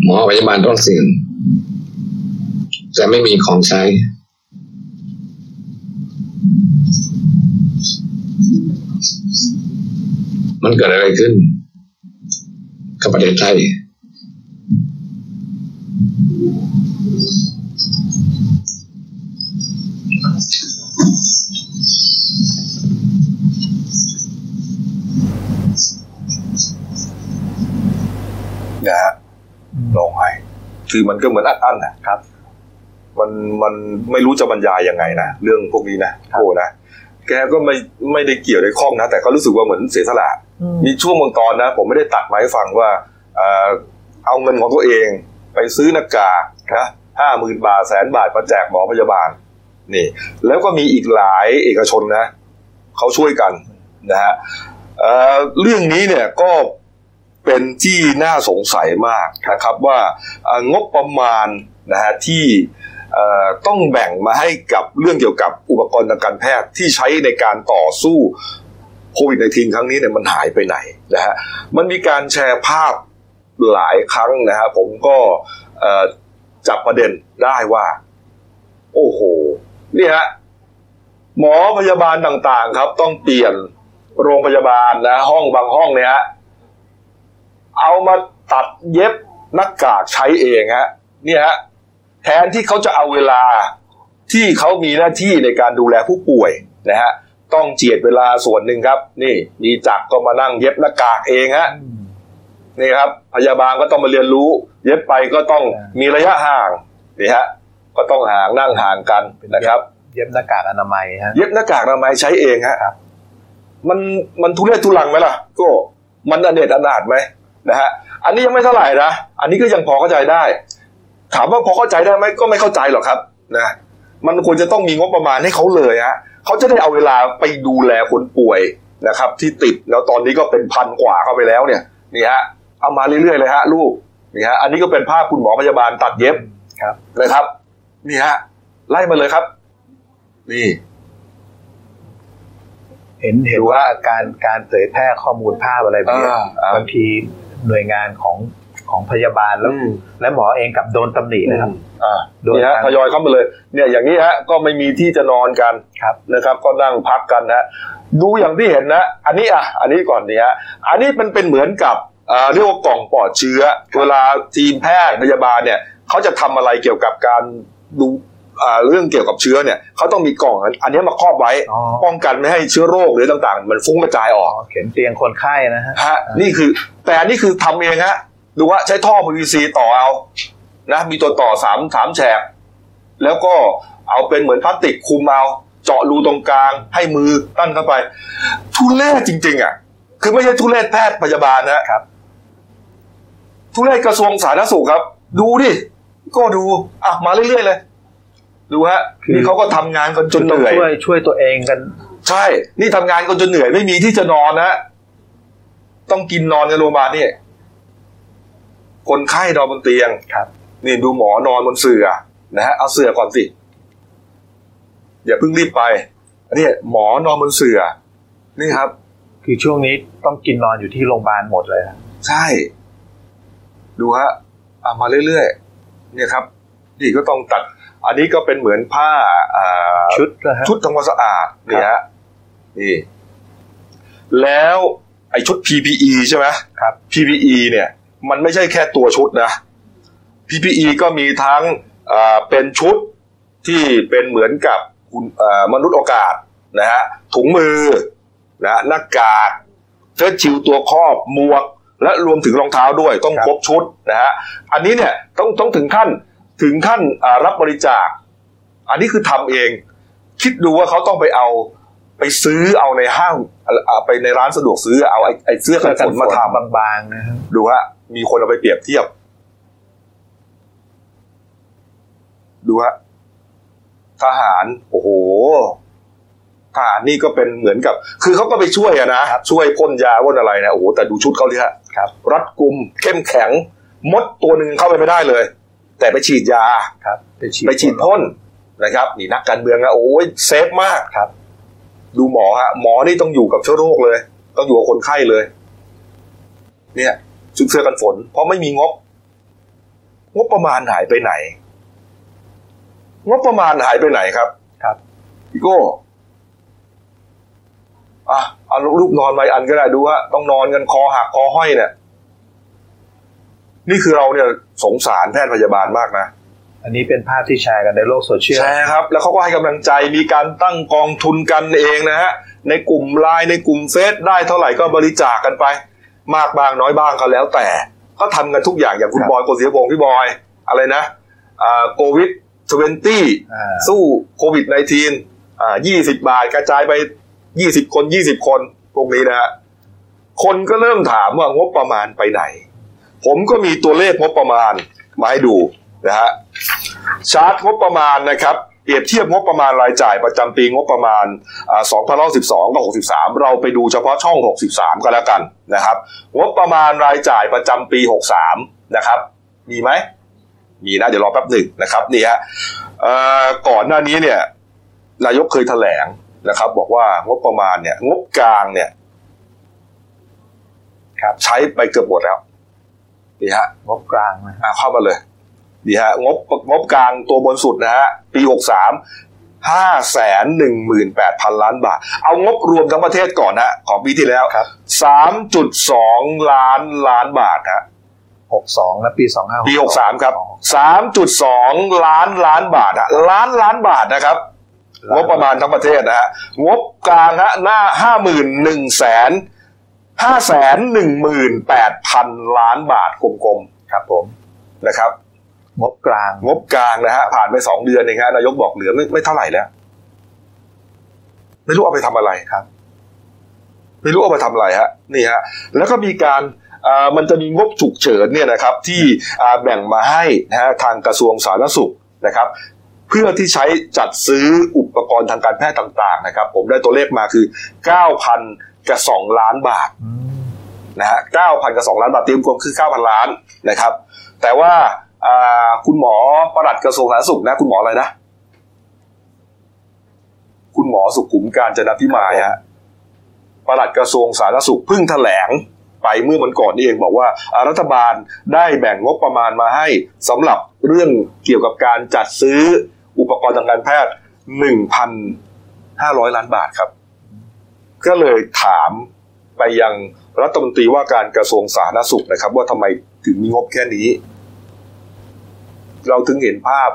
หมอพยาบาลต้องเสี่ยงจะไม่มีของใช้ มันเกิดอะไรขึ้น กับประเทศไทย นะฮะร้องไห้ คือมันก็เหมือนอัดอั้นนะครับ มันมันไม่รู้จะบรรยายยังไงนะเรื่องพวกนี้นะโอ้นะแกก็ไม่ไม่ได้เกี่ยวในข้องนะแต่ก็รู้สึกว่าเหมือนเสียสละมีช่วงบางตอนนะ ผมไม่ได้ตัดมาให้ฟังว่าเอ่อเอาเงินของตัวเองไปซื้อหน้ากากนะห้าหมื่นบาทแสนบาทมาแจกหมอพยาบาล นี่ แล้วก็มีอีกหลายเอกชนนะเขาช่วยกันนะฮะเอ่อเรื่องนี้เนี่ยก็ เป็นที่น่าสงสัยมากนะครับว่างบประมาณนะฮะที่ต้องแบ่งมาให้กับเรื่องเกี่ยวกับอุปกรณ์ทางการแพทย์ที่ใช้ในการต่อสู้โควิด -19 ครั้งนี้เนี่ยมันหายไปไหนนะฮะมันมีการแชร์ภาพหลายครั้งนะฮะผมก็จับประเด็นได้ว่า โอ้โหนี่ฮะหมอพยาบาลต่างๆครับ ต้องเปลี่ยนโรงพยาบาลนะ ห้องบางห้องเนี่ยฮะ เอามาตัดเย็บหน้ากากใช้เองฮะเนี่ยฮะแทนที่เขาจะเอาเวลาที่เขามีหน้าที่ในการดูแลผู้ป่วยนะฮะต้องเจียดเวลาส่วนหนึ่งครับ นี่มีจักรก็มานั่งเย็บหน้ากากเองฮะนี่ครับ พยาบาลก็ต้องมาเรียนรู้ เย็บไปก็ต้องมีระยะห่างนี่ฮะก็ต้องห่างนั่งห่างกันนะครับ เย็บหน้ากากอนามัยฮะเย็บหน้ากากอนามัยใช้เองฮะครับมันมันทุเรศทุลังไหมล่ะ ก็มันอเนจอนาถไหม นะฮะอันนี้ยังไม่เท่าไหร่นะอันนี้ก็ยังพอเข้าใจได้ ถามว่าพอเข้าใจได้ไหมก็ไม่เข้าใจหรอกครับนะมันควรจะต้องมีงบประมาณให้เขาเลยฮะเขาจะได้เอาเวลาไปดูแลคนป่วยนะครับ ที่ติดแล้วตอนนี้ก็เป็นพันกว่าเข้าไปแล้วเนี่ยนี่ฮะเอามาเรื่อยๆเลยฮะลูกนี่ฮะอันนี้ก็เป็นภาพคุณหมอพยาบาลตัดเย็บครับนะครับนี่ฮะไล่มาเลยครับ นี่ เห็นเห็นว่าการการเผยแพร่ข้อมูลภาพอะไรแบบนี้อ่าอ่าบางที หน่วยงานของของพยาบาลแล้วอืมและหมอเองกับโดนตำหนินะครับอ่าโดยนี่ฮะการทยอยเข้ามาเลย เนี่ยอย่างนี้ฮะก็ไม่มีที่จะนอนกันครับนะครับ ก็นั่งพักกันนะดูอย่างที่เห็นนะ อันนี้อะ อันนี้ก่อนนี่ฮะอันนี้มันเป็นเหมือนกับอ่าเรียกว่ากล่องปลอดเชื้อ เวลาทีมแพทย์พยาบาลเนี่ยเขาจะทำอะไรเกี่ยวกับการดูอ่า เรื่องเกี่ยวกับเชื้อเนี่ยเขาต้องมีกล่องอันอันนี้มาครอบไว้อ๋อป้องกันไม่ให้เชื้อโรคหรือต่างๆ มันฟุ้งกระจายออกอ๋อเข็นเตียงคนไข้นะฮะฮะนี่คือแต่อันนี้คือทำเองฮะดูว่าใช้ท่อ PVC ต่อเอานะมีตัวต่อสามสามแฉกแล้วก็เอาเป็นเหมือนพลาสติกคุมเอาเจาะรูตรงกลางให้มือตั้นเข้าไป ทุเรศจริง ๆ อะ คือไม่ใช่ทุเรศแพทย์พยาบาลนะครับ ทุเรศกระทรวงสาธารณสุขครับ ดูดิ ก็ดูอะมาเรื่อยๆเลย ดูฮะคือนี่เขาก็ทำงานกันจนเหต้องนื่อยช่วยช่วยตัวเองกัน ใช่ นี่ทำงานกันจนเหนื่อยไม่มีที่จะนอนนะต้องกินนอนกันโรงพยาบาลนี่คนไข้นอนบนเตียงครับ นี่ดูหมอนอนบนเสื่อนะฮะเอาเสื่อก่อนสิอย่าเพิ่งรีบไปอันนี้หมอนอนบนเสื่อนี่ครับ คือช่วงนี้ต้องกินนอนอยู่ที่โรงพยาบาลหมดเลยฮะใช่ ดูฮะเอามาเรื่อยๆเนี่ยครับนี่ก็ต้องตัด อันนี้ก็เป็นเหมือนผ้าอ่าชุดนะฮะชุดทำความสะอาดเนี่ยฮะนี่แล้วไอชุด PPE ใช่ไหมครับ PPE เนี่ย มันไม่ใช่แค่ตัวชุดนะ PPE ก็มีทั้งอ่าเป็นชุดที่เป็นเหมือนกับคุณอ่ามนุษย์โอกาสนะฮะถุงมือนะหน้ากากเสื้อชิวตัวครอบหมวก และรวมถึงรองเท้าด้วยต้องครับครบชุดนะฮะอันนี้เนี่ยต้องต้องถึงขั้น ถึงขั้นอ่ารับบริจาค อันนี้คือทำเอง คิดดูว่าเขาต้องไปเอาไปซื้อเอาในห้างอ่าไปในร้านสะดวกซื้อเอาไอ้ไอ้เสื้อกันฝนมาทำบางๆนะฮะดูฮะมีคนเอาไปเปรียบเทียบ ดูฮะทหาร โอ้โหทหารนี่ก็เป็นเหมือนกับ คือเขาก็ไปช่วยอะนะช่วยพ่นยาพ่นอะไรนะโอ้โหแต่ดูชุดเขาดิฮะครับรัดกุมเข้มแข็ง มดตัวหนึ่งเข้าไปไม่ได้เลย แต่ไปฉีดยาครับ ไปฉีดไปฉีดพ่นนะครับ นี่นักการเมืองนะโอ้ยเซฟมากครับ ดูหมอฮะหมอนี่ต้องอยู่กับเชื้อโรคเลย ต้องอยู่กับคนไข้เลย เนี่ยชุดเสื้อกันฝน เพราะไม่มีงบ งบประมาณหายไปไหน งบประมาณหายไปไหนครับ ครับพี่โก้อะเอารูปนอนไว้อันก็ได้ดูว่าต้องนอนกันคอหักคอห้อยเนี่ย นี่คือเราเนี่ยสงสารแพทย์พยาบาลมากนะ อันนี้เป็นภาพที่แชร์กันในโลกโซเชียลแชร์ครับ แล้วเขาก็ให้กำลังใจมีการตั้งกองทุนกันเองนะฮะ ในกลุ่มไลน์ในกลุ่มเฟซได้เท่าไหร่ก็บริจาคกันไป มากบางน้อยบ้างก็แล้วแต่ก็ทำกันทุกอย่างอย่างคุณบอยโกศิยพงศ์พี่บอย อะไรนะอ่าโควิดทเวนตี้อ่าสู้โควิด -19 อ่า20บาทกระจายไป20คน20คนพวกนี้นะฮะคนก็เริ่มถามว่างบประมาณไปไหน ผมก็มีตัวเลขงบประมาณมาให้ดูนะฮะชาร์ตงบประมาณนะครับเปรียบเทียบงบประมาณรายจ่ายประจำปีงบประมาณอ่า2012กับ63 เราไปดูเฉพาะช่อง 63 ก็แล้วกันนะครับ งบประมาณรายจ่ายประจำปี 63 นะครับ มีไหม มีนะ เดี๋ยวรอแป๊บหนึ่งนะครับนี่ฮะก่อนหน้านี้เนี่ยนายกเคยแถลงนะครับ บอกว่างบประมาณเนี่ย งบกลางเนี่ยครับใช้ไปเกือบหมดแล้ว นี่ฮะงบกลางนะอะเข้ามาเลยดีฮะงบงบกลางตัวบนสุดนะฮะปีหกสามห้าแสนหนึ่งหมื่นแปดพันล้านบาท เอางบรวมทั้งประเทศก่อนนะของปีที่แล้วครับสามจุดสองล้านล้านบาทฮะหกสองและปีสองห้าปีหกสามครับสามจุดสองล้านล้านบาทฮะล้านล้านบาทนะครับงบประมาณทั้งประเทศนะฮะงบกลางฮะหน้าห้าหมื่นหนึ่งแสน ห้าแสนหนึ่งหมื่นแปดพันล้านบาทกลมครับผมๆนะครับ งบกลาง งบกลางนะฮะผ่านไปสองเดือนเองฮะนายกบอกเหลือไม่ไม่เท่าไหร่แล้ว ไม่รู้เอาไปทำอะไรครับ ไม่รู้เอาไปทำอะไรฮะนี่ฮะแล้วก็มีการอ่ามันจะมีงบฉุกเฉินเนี่ยนะครับ ที่อ่าแบ่งมาให้นะฮะทางกระทรวงสาธารณสุขนะครับ เพื่อที่ใช้จัดซื้ออุปกรณ์ทางการแพทย์ต่าง ๆ นะครับ ผมได้ตัวเลขมาคือ 9,000 กับ2ล้านบาทอืมนะฮะ9,000กับ2ล้านบาทเตรียมรวมคือ9,000ล้านนะครับ แต่ว่าอ่าคุณหมอประหลัดกระทรวงสาธารณสุขนะ คุณหมออะไรนะ คุณหมอสุขุมการจนพิมายฮะประหลัดกระทรวงสาธารณสุขเพิ่งแถลงไปเมื่อวันก่อนนี่เองบอกว่าอ่ารัฐบาลได้แบ่งงบประมาณมาให้สำหรับเรื่องเกี่ยวกับการจัดซื้ออุปกรณ์ทางการแพทย์ 1,500 ล้านบาทครับ ก็เลยถามไปยังรัฐมนตรีว่าการกระทรวงสาธารณสุขนะครับ ว่าทำไมถึงมีงบแค่นี้ เราถึงเห็นภาพ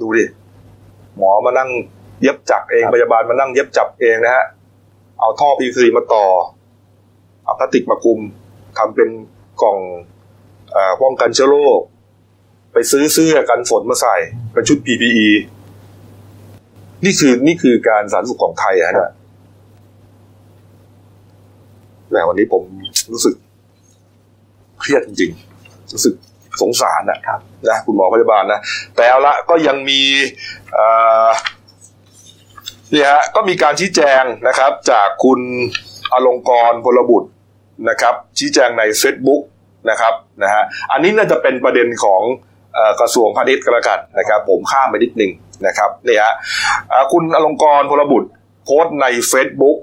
ดูดิ หมอมานั่งเย็บจักรเองพยาบาลมานั่งเย็บจับเองนะฮะเอาท่อพีซีมาต่อเอาพลาสติกมาคุมทำเป็นกล่องเออป้องกันเชื้อโรคไปซื้อเสื้อกันฝนมาใส่เป็นชุด PPE นี่คือนี่คือการสาธารณสุขของไทยอะฮะเนี่ย แต่วันนี้ผมรู้สึกเครียดจริงๆ รู้สึกสงสารอะครับนะคุณหมอพยาบาลนะ แต่เอาละก็ยังมีเอ่อนี่ฮะก็มีการชี้แจงนะครับ จากคุณอลงกรณ์พลบุตรนะครับ ชี้แจงใน Facebook นะครับนะฮะอันนี้น่าจะเป็นประเด็นของเอ่อกระทรวงพาณิชย์ก็แล้วกันนะครับ ผมข้ามไปนิดนึงนะครับนี่ฮะอ่าคุณอลงกรณ์พลบุตรโพสต์ใน Facebook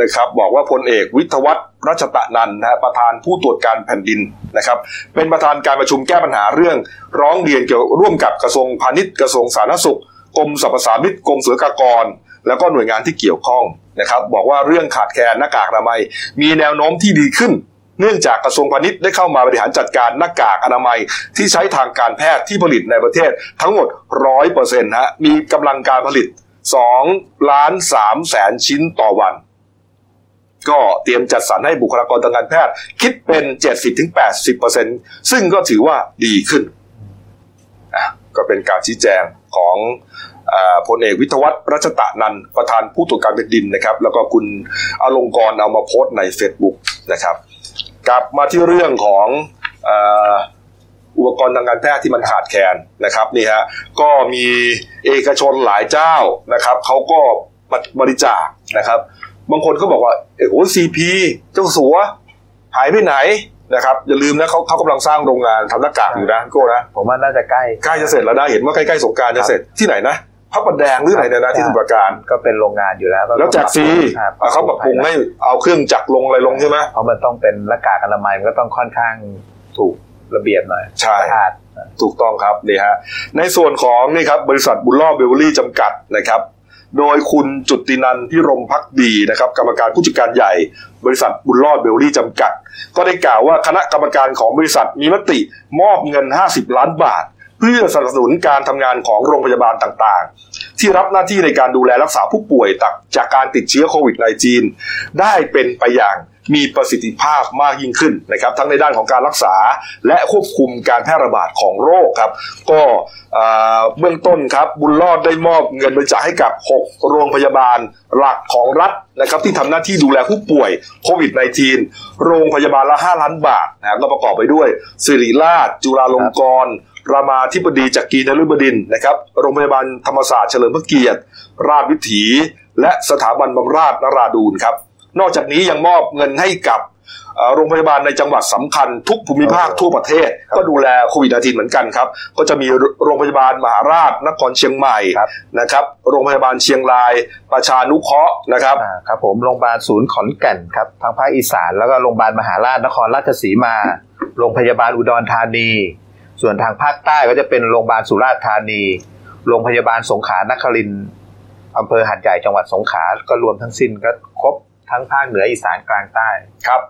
นะครับบอกว่าพลเอกวิทวัฒน์รัชตะนันนะฮะประธานผู้ตรวจการแผ่นดินนะครับ เป็นประธานการประชุมแก้ปัญหาเรื่อง ร้องเรียนเกี่ยวร่วมกับกระทรวงพาณิชย์กระทรวงสาธารณสุขกรมสรรพสามิตกรมศุลกากร แล้วก็หน่วยงานที่เกี่ยวข้องนะครับ บอกว่าเรื่องขาดแคลนหน้ากากอนามัย มีแนวโน้มที่ดีขึ้น เนื่องจากกระทรวงพาณิชย์ได้เข้ามาบริหารจัดการหน้ากากอนามัย ที่ใช้ทางการแพทย์ที่ผลิตในประเทศทั้งหมดร้อยเปอร์เซ็นต์ฮะมีกำลังการผลิต2ล้าน3แสนชิ้นต่อวัน ก็เตรียมจัดสรรให้บุคลากรทางการแพทย์ คิดเป็น 70-80%ซึ่งก็ถือว่าดีขึ้นอะก็เป็นการชี้แจงของอพลเอกวิทวัฒน์รัชตะนันประธานผู้ตรวจการแผ่นดินนะครับ แล้วก็คุณอลงกรณ์เอามาโพสต์ใน Facebook นะครับ กลับมาที่เรื่องของอาอุปกรณ์ทางการแพทย์ที่มันขาดแคลนนะครับนี่ฮะก็มีเอกชนหลายเจ้านะครับเขาก็บริจาคนะครับ บางคนก็บอกว่าเอ้โหซีพีเจ้าสัว หายไปไหนนะครับอย่าลืมนะเขาเขากำลังสร้างโรงงานทำหน้ากากอยู่นะพี่โก้นะผมว่าน่าจะใกล้ใกล้จะเสร็จแล้วนะเห็นว่าใกล้ๆสงกรารจะเสร็จที่ไหนนะพระประแดงหรืออะไรเนี่ยนะที่สมุทรปราการก็เป็นโรงงานอยู่แล้วก็แล้วแจกฟรีอ่าอะเขาปรับปรุงให้เอาเครื่องจักรลงอะไรลงใช่ไหมเพราะมันต้องเป็นหน้ากากอนามัยมันก็ต้องค่อนข้างถูกระเบียบหน่อยใช่สะอาดถูกต้องครับนี่ฮะในส่วนของนี่ครับบริษัทบุญรอดบริวเวอรี่จำกัดนะครับ โดยคุณจุตินันท์ ภิรมย์ภักดีนะครับ กรรมการผู้จัดการใหญ่ บริษัทบุญรอดบริวเวอรี่จำกัด ก็ได้กล่าวว่าคณะกรรมการของบริษัทมีมติมอบเงิน 50 ล้านบาท เพื่อสนับสนุนการทำงานของโรงพยาบาลต่างๆ ที่รับหน้าที่ในการดูแลรักษาผู้ป่วยจากจากการติดเชื้อโควิด -19 ได้เป็นไปอย่าง มีประสิทธิภาพมากยิ่งขึ้นนะครับ ทั้งในด้านของการรักษา และควบคุมการแพร่ระบาดของโรคครับ ก็เบื้องต้นครับบุญรอดได้มอบเงินบริจาคให้กับ 6 โรงพยาบาลหลักของรัฐนะครับที่ทำหน้าที่ดูแลผู้ป่วยโควิด -19 โรงพยาบาลละ 5 ล้านบาทนะก็ประกอบไปด้วยสิริราช จุฬาลงกรณ์รามาธิบดีจากกรีนฤบดินทร์นะครับ โรงพยาบาลธรรมศาสตร์เฉลิมพระเกียรติ ราชวิถี และสถาบันบำราศนราดูนครับ นอกจากนี้ยังมอบเงินให้กับเอ่อโรงพยาบาลในจังหวัดสำคัญทุกภูมิภาคทั่วประเทศ ก็ดูแลโควิด -19 เหมือนกันครับ ก็จะมีโรงพยาบาลมหาราชนครเชียงใหม่ครับนะครับโรงพยาบาลเชียงราย ประชานุเคราะห์นะครับอ่าครับผมโรงพยาบาลศูนย์ขอนแก่นครับทางภาคอีสาน แล้วก็โรงพยาบาลมหาราชนครราชสีมา โรงพยาบาลอุดรธานี ส่วนทางภาคใต้ก็จะเป็นโรงพยาบาลสุราษฎร์ธานี โรงพยาบาลสงขลานครินทร์อำเภอหัดใหญ่จังหวัดสงขลาก็รวมทั้งสิ้นก็ครบ ทั้งภาคเหนืออีสานกลางใต้ครับ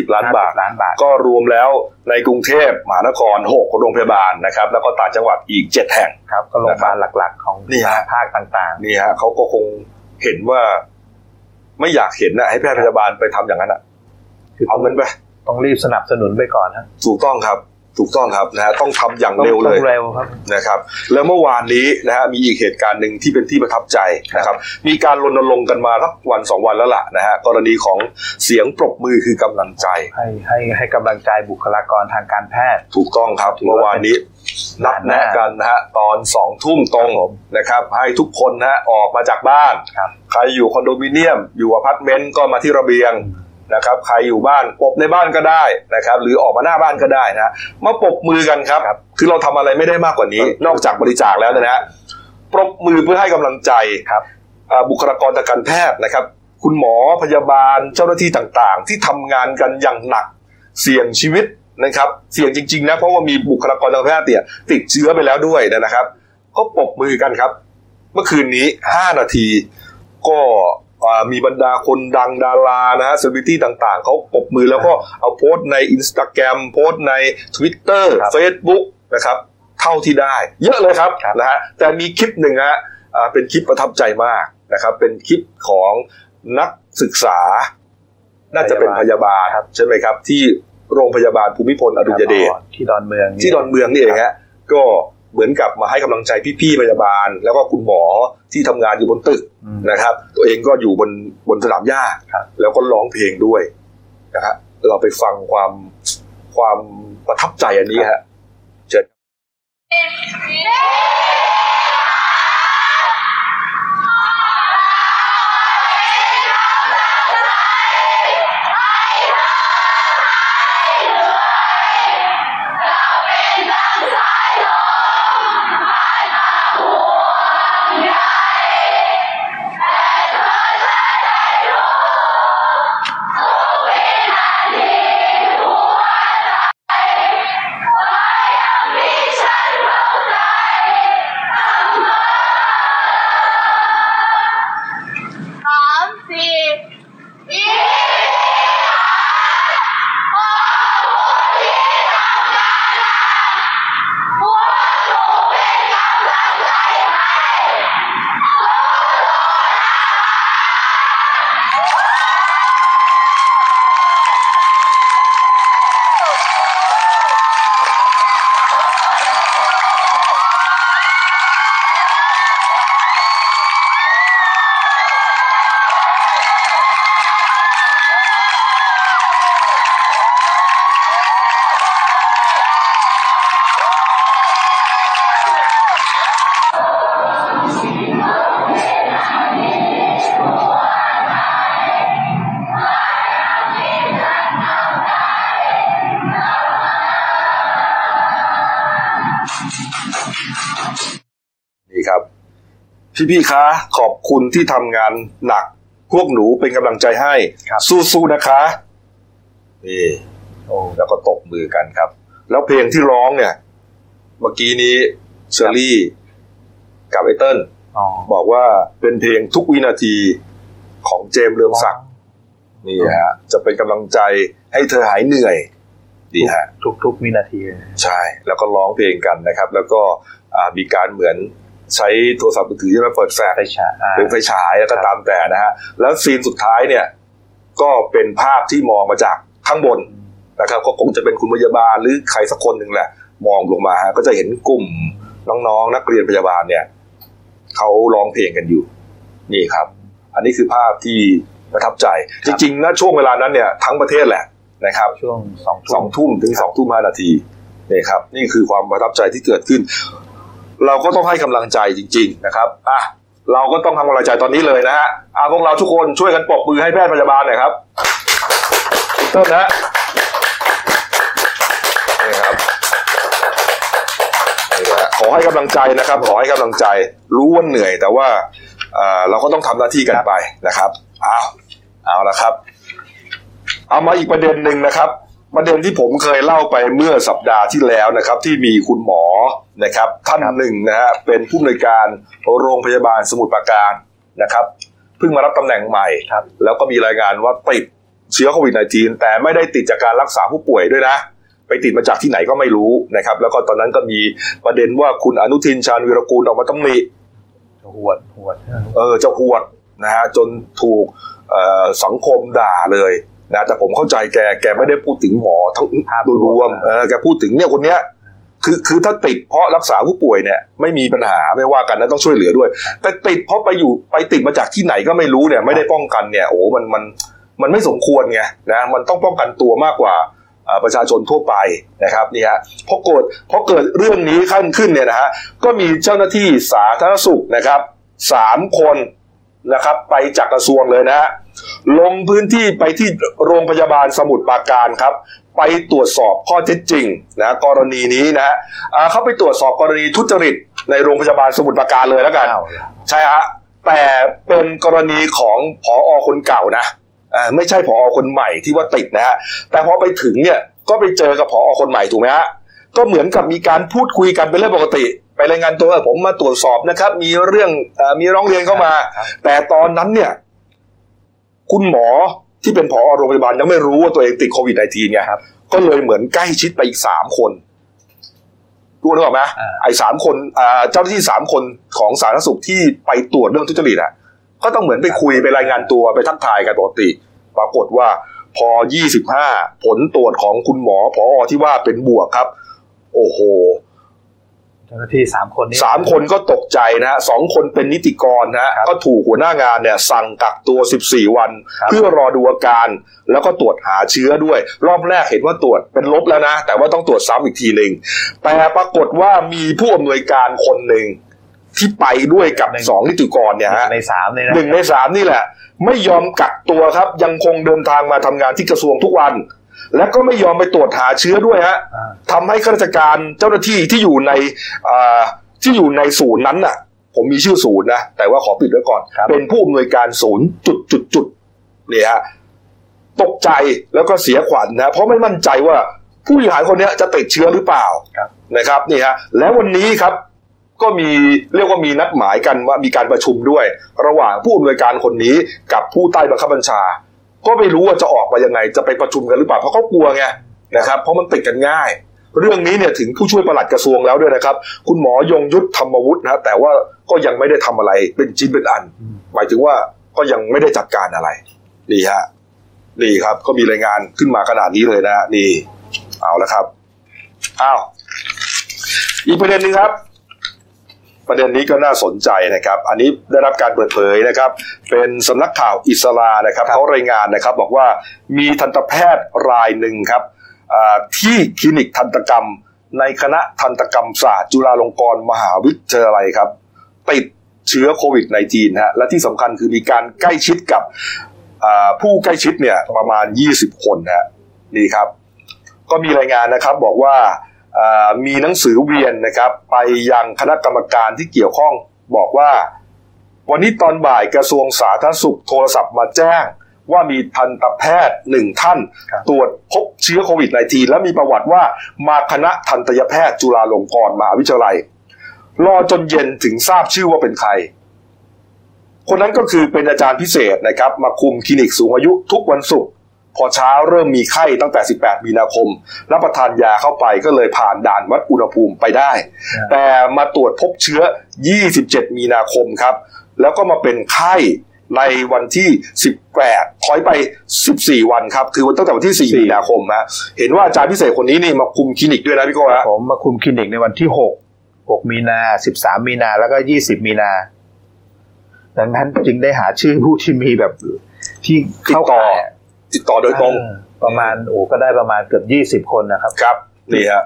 50 ล้านบาท50ล้านบาท ก็รวมแล้วในกรุงเทพมหานคร 6 โรงพยาบาลนะครับ แล้วก็ต่างจังหวัดอีก 7 แห่งครับ ก็โรงพยาบาลหลัก ๆ ของนี่ฮะภาคต่างนี่ฮะเขาก็คงเห็นว่า ไม่อยากเห็นนะให้แพทย์พยาบาลไปทำอย่างนั้นอะๆคือเอาเงินไป ต้องรีบสนับสนุนไปก่อนฮะถูกต้องครับ ถูกต้องครับนะฮะต้องทำอย่างต้องเร็วเลยต้องเร็วครับนะครับ แล้วเมื่อวานนี้นะฮะมีอีกเหตุการณ์หนึ่งที่เป็นที่ประทับใจนะครับ มีการรณรงค์กันมาสักวันสองวันแล้วล่ะนะฮะกรณีของเสียงปรบมือคือกำลังใจ ให้ให้ให้กำลังใจบุคลากรทางการแพทย์ ถูกต้องครับถือว่าเมื่อวานนี้นัดแนะกันนะฮะตอนสองทุ่มตรงครับผมนะครับ ให้ทุกคนนะฮะออกมาจากบ้านครับใครอยู่คอนโดมิเนียม อยู่อพาร์ตเมนต์ก็มาที่ระเบียง นะครับใครอยู่บ้านปรบในบ้านก็ได้นะครับ หรือออกมาหน้าบ้านก็ได้นะฮะมาปรบมือกันครับคือเราทำอะไรไม่ได้มากกว่านี้ นอกจากบริจาคแล้วนะฮะปรบมือเพื่อให้กำลังใจครับอ่าบุคลากรทางการแพทย์นะครับ คุณหมอพยาบาลเจ้าหน้าที่ต่างๆ ที่ทำงานกันอย่างหนักเสี่ยงชีวิตนะครับ เสี่ยงจริงๆนะเพราะว่ามีบุคลากรทางการแพทย์เนี่ยติดเชื้อไปแล้วด้วยนะครับ ก็ปรบมือกันครับ เมื่อคืนนี้ 5 นาทีก็อ่า มีบรรดาคนดังดารานะฮะเซเลบริตี้ต่างๆ เขาปรบมือแล้วก็เอาโพสต์ใน Instagram โพสต์ใน Twitter ครับ Facebook นะครับ เท่าที่ได้ เยอะเลยครับครับนะฮะแต่มีคลิปหนึ่งฮะอ่าเป็นคลิปประทับใจมากนะครับ เป็นคลิปของนักศึกษา น่าจะเป็นพยาบาลใช่ไหมครับ ที่โรงพยาบาลภูมิพลอดุลยเดชที่ดอนเมืองที่ดอนเมืองนี่เองฮะก็ เหมือนกับมาให้กำลังใจพี่ๆพยาบาล แล้วก็คุณหมอที่ทำงานอยู่บนตึกอืมนะครับ ตัวเองก็อยู่บนบนสนามหญ้าครับแล้วก็ร้องเพลงด้วยนะฮะเราไปฟังความความประทับใจอันนี้ฮะเชิญ พี่พี่ๆคะขอบคุณที่ทำงานหนัก พวกหนูเป็นกำลังใจให้ครับสู้ๆนะคะนี่โอ้แล้วก็ตบมือกันครับ แล้วเพลงที่ร้องเนี่ย เมื่อกี้นี้เชอรี่กับไอเติ้ลอ๋อบอกว่าเป็นเพลงทุกวินาทีของเจมส์เรืองศักดิ์นี่ฮะ จะเป็นกำลังใจให้เธอหายเหนื่อย ดีฮะ ทุกทุกวินาทีเลยใช่ แล้วก็ร้องเพลงกันนะครับ แล้วก็อ่ามีการเหมือน ใช้โทรศัพท์มือถือใช่ไหมเปิดแฟลชไฟฉายอ่าเป็นไฟฉายแล้วก็ครับตามแต่นะฮะแล้วซีนสุดท้ายเนี่ย ก็เป็นภาพที่มองมาจากข้างบนนะครับก็คงจะเป็นคุณพยาบาลหรือใครสักคนหนึ่งแหละ มองลงมาฮะก็จะเห็นกลุ่มน้องๆ นักเรียนพยาบาลเนี่ยเขาร้องเพลงกันอยู่ นี่ครับ อันนี้คือภาพที่ประทับใจ จริงๆนะช่วงเวลานั้นเนี่ยทั้งประเทศแหละนะครับ ช่วงสองสองทุ่มถึงสองทุ่มห้านาทีนี่ครับ นี่คือความประทับใจที่เกิดขึ้น เราก็ต้องให้กำลังใจจริง ๆ นะครับอะเราก็ต้องทำกำลังใจตอนนี้เลยนะฮะอะพวกเราทุกคนช่วยกันปรบมือให้แพทย์พยาบาลหน่อยครับต้นนะนี่ครับนี่นะฮะขอให้กำลังใจนะครับ ขอให้กำลังใจ รู้ว่าเหนื่อย แต่ว่าเอ่อเราก็ต้องทำหน้าที่กันไปนะครับ เอาเอาละครับ เอามาอีกประเด็นหนึ่งนะครับ ประเด็นที่ผมเคยเล่าไปเมื่อสัปดาห์ที่แล้วนะครับ ที่มีคุณหมอนะครับ ท่านหนึ่งนะฮะเป็นผู้อำนวยการโรงพยาบาลสมุทรปราการนะครับเพิ่งมารับตำแหน่งใหม่ครับแล้วก็มีรายงานว่าติดเชื้อโควิด -19 แต่ไม่ได้ติดจากการรักษาผู้ป่วยด้วยนะ ไปติดมาจากที่ไหนก็ไม่รู้นะครับ แล้วก็ตอนนั้นก็มีประเด็นว่าคุณอนุทินชาญวีรกูลออกมาตำหนิหวดหวดเออจะหวดนะฮะจนถูกเอ่อสังคมด่าเลย นะแต่ผมเข้าใจแกแกไม่ได้พูดถึงหมอทั้งโดยรวมเออแกพูดถึงเนี่ยคนเนี้ยคือคือถ้าติดเพราะรักษาผู้ป่วยเนี่ยไม่มีปัญหาไม่ว่ากันนะต้องช่วยเหลือด้วย แต่ติดเพราะไปอยู่ไปติดมาจากที่ไหนก็ไม่รู้เนี่ยไม่ได้ป้องกันเนี่ยโอ้โหมันมันมันไม่สมควรไงนะมันต้องป้องกันตัวมากกว่าเอ่อประชาชนทั่วไปนะครับนี่ฮะพอเกิดพอเกิดเรื่องนี้ขั้นขึ้นเนี่ยนะฮะก็มีเจ้าหน้าที่สาธารณสุขนะครับสามคนนะครับ ไปจากกระทรวงเลยนะฮะ ลงพื้นที่ไปที่โรงพยาบาลสมุทรปราการครับ ไปตรวจสอบข้อเท็จจริงนะกรณีนี้นะฮะอ่าเขาไปตรวจสอบกรณีทุจริตในโรงพยาบาลสมุทรปราการเลยแล้วกันอ้าวใช่ฮะแต่เป็นกรณีของผออคนเก่านะอ่าไม่ใช่ผอคนใหม่ที่ว่าติดนะฮะแต่พอไปถึงเนี่ยก็ไปเจอกับผอคนใหม่ถูกไหมฮะก็เหมือนกับมีการพูดคุยกันเป็นเรื่องปกติ ไปรายงานตัวเออผมมาตรวจสอบนะครับ มีเรื่องเออมีร้องเรียนเข้ามาครับแต่ตอนนั้นเนี่ย คุณหมอที่เป็นผอโรงพยาบาลยังไม่รู้ว่าตัวเองติดโควิด -19 ไงครับก็เลยเหมือนใกล้ชิดไปอีกสามคนรู้นึกออกไหมอ่าไอ้สามคนอ่าเจ้าหน้าที่สามคนของสาธารณสุขที่ไปตรวจเรื่องทุจริตอะก็ต้องเหมือนไปคุยไปรายงานตัวไปทักทายกันปกติ ปรากฏว่าพอ 25 ผลตรวจของคุณหมอผอที่ว่าเป็นบวกครับ โอ้โหเจ้าหน้าที่สามคนนี้สามคนก็ตกใจนะฮะสองคนเป็นนิติกรนะฮะครับก็ถูกหัวหน้างานเนี่ยสั่งกักตัว 14 วันครับเพื่อรอดูอาการ แล้วก็ตรวจหาเชื้อด้วย รอบแรกเห็นว่าตรวจเป็นลบแล้วนะ แต่ว่าต้องตรวจซ้ำอีกทีหนึ่งแต่ปรากฏว่ามีผู้อำนวยการคนหนึ่งที่ไปด้วยกับสองนิติกรเนี่ยฮะในสามเลยนะหนึ่งในสามนี่แหละ ไม่ยอมกักตัวครับ ยังคงเดินทางมาทำงานที่กระทรวงทุกวัน และก็ไม่ยอมไปตรวจหาเชื้อด้วยฮะอ่าทำให้ข้าราชการเจ้าหน้าที่ที่อยู่ในอ่าที่อยู่ในศูนย์นั้นน่ะ ผมมีชื่อศูนย์นะแต่ว่าขอปิดไว้ก่อนครับเป็นผู้อำนวยการศูนย์จุดจุดจุดเนี่ยฮะตกใจแล้วก็เสียขวัญนะเพราะไม่มั่นใจว่าผู้บริหารคนเนี้ยจะติดเชื้อหรือเปล่าครับนะครับนี่ฮะแล้ววันนี้ครับก็มีเรียกว่ามีนัดหมายกันว่ามีการประชุมด้วย ระหว่างผู้อำนวยการคนนี้กับผู้ใต้บังคับบัญชา ก็ไม่รู้ว่าจะออกมายังไง จะไปประชุมกันหรือเปล่าเพราะเขากลัวไงนะครับ เพราะมันติดกันง่าย เรื่องนี้เนี่ยถึงผู้ช่วยประหลัดกระทรวงแล้วด้วยนะครับ คุณหมอยงยุทธธรรมวุฒินะแต่ว่าก็ยังไม่ได้ทำอะไรเป็นชิ้นเป็นอัน หมายถึงว่าก็ยังไม่ได้จัดการอะไรนี่ฮะนี่ครับ ก็มีรายงานขึ้นมาขนาดนี้เลยนะฮะนี่ เอาละครับอ้าวอีกประเด็นหนึ่งครับ ประเด็นนี้ก็น่าสนใจนะครับ อันนี้ได้รับการเปิดเผยนะครับ เป็นสำนักข่าวอิสรานะครับเขารายงานนะครับบอกว่ามีทันตแพทย์รายหนึ่งครับอ่าที่คลินิกทันตกรรม ในคณะทันตกรรมศาสตร์จุฬาลงกรณ์มหาวิทยาลัยครับ ติดเชื้อโควิด -19 ฮะและที่สำคัญคือมีการใกล้ชิดกับอ่าผู้ใกล้ชิดเนี่ยประมาณ 20 คนฮะนี่ครับ ก็มีรายงานนะครับบอกว่าอ่า มีหนังสือเวียนนะครับ ไปยังคณะกรรมการที่เกี่ยวข้องบอกว่า วันนี้ตอนบ่ายกระทรวงสาธารณสุขโทรศัพท์มาแจ้งว่ามีทันตแพทย์หนึ่งท่านครับตรวจพบเชื้อโควิด -19 และมีประวัติว่ามาคณะทันตแพทย์จุฬาลงกรณ์มหาวิทยาลัย รอจนเย็นถึงทราบชื่อว่าเป็นใคร คนนั้นก็คือเป็นอาจารย์พิเศษนะครับ มาคุมคลินิกสูงอายุทุกวันศุกร์ พอเช้าเริ่มมีไข้ตั้งแต่ 18 มีนาคม รับประทานยาเข้าไปก็เลยผ่านด่านวัดอุณหภูมิไปได้ แต่มาตรวจพบเชื้อ 27 มีนาคมครับ แล้วก็มาเป็นไข้ในวันที่ 18 ถอยไป 14 วันครับ คือวันตั้งแต่วันที่ 4 มีนาคมฮะเห็นว่าอาจารย์พิเศษคนนี้นี่มาคุมคลินิกด้วยนะพี่โก้ฮะผมมาคุมคลินิกในวันที่หกหกมีนาสิบสามมีนา แล้วก็ยี่สิบมีนา ดังนั้นจึงได้หาชื่อผู้ที่มีแบบที่ติดเข้าต่อข่าย ติดต่อโดยตรงเออประมาณโอ้ก็ได้ประมาณเกือบยี่สิบคนนะครับ ครับ นี่ฮะ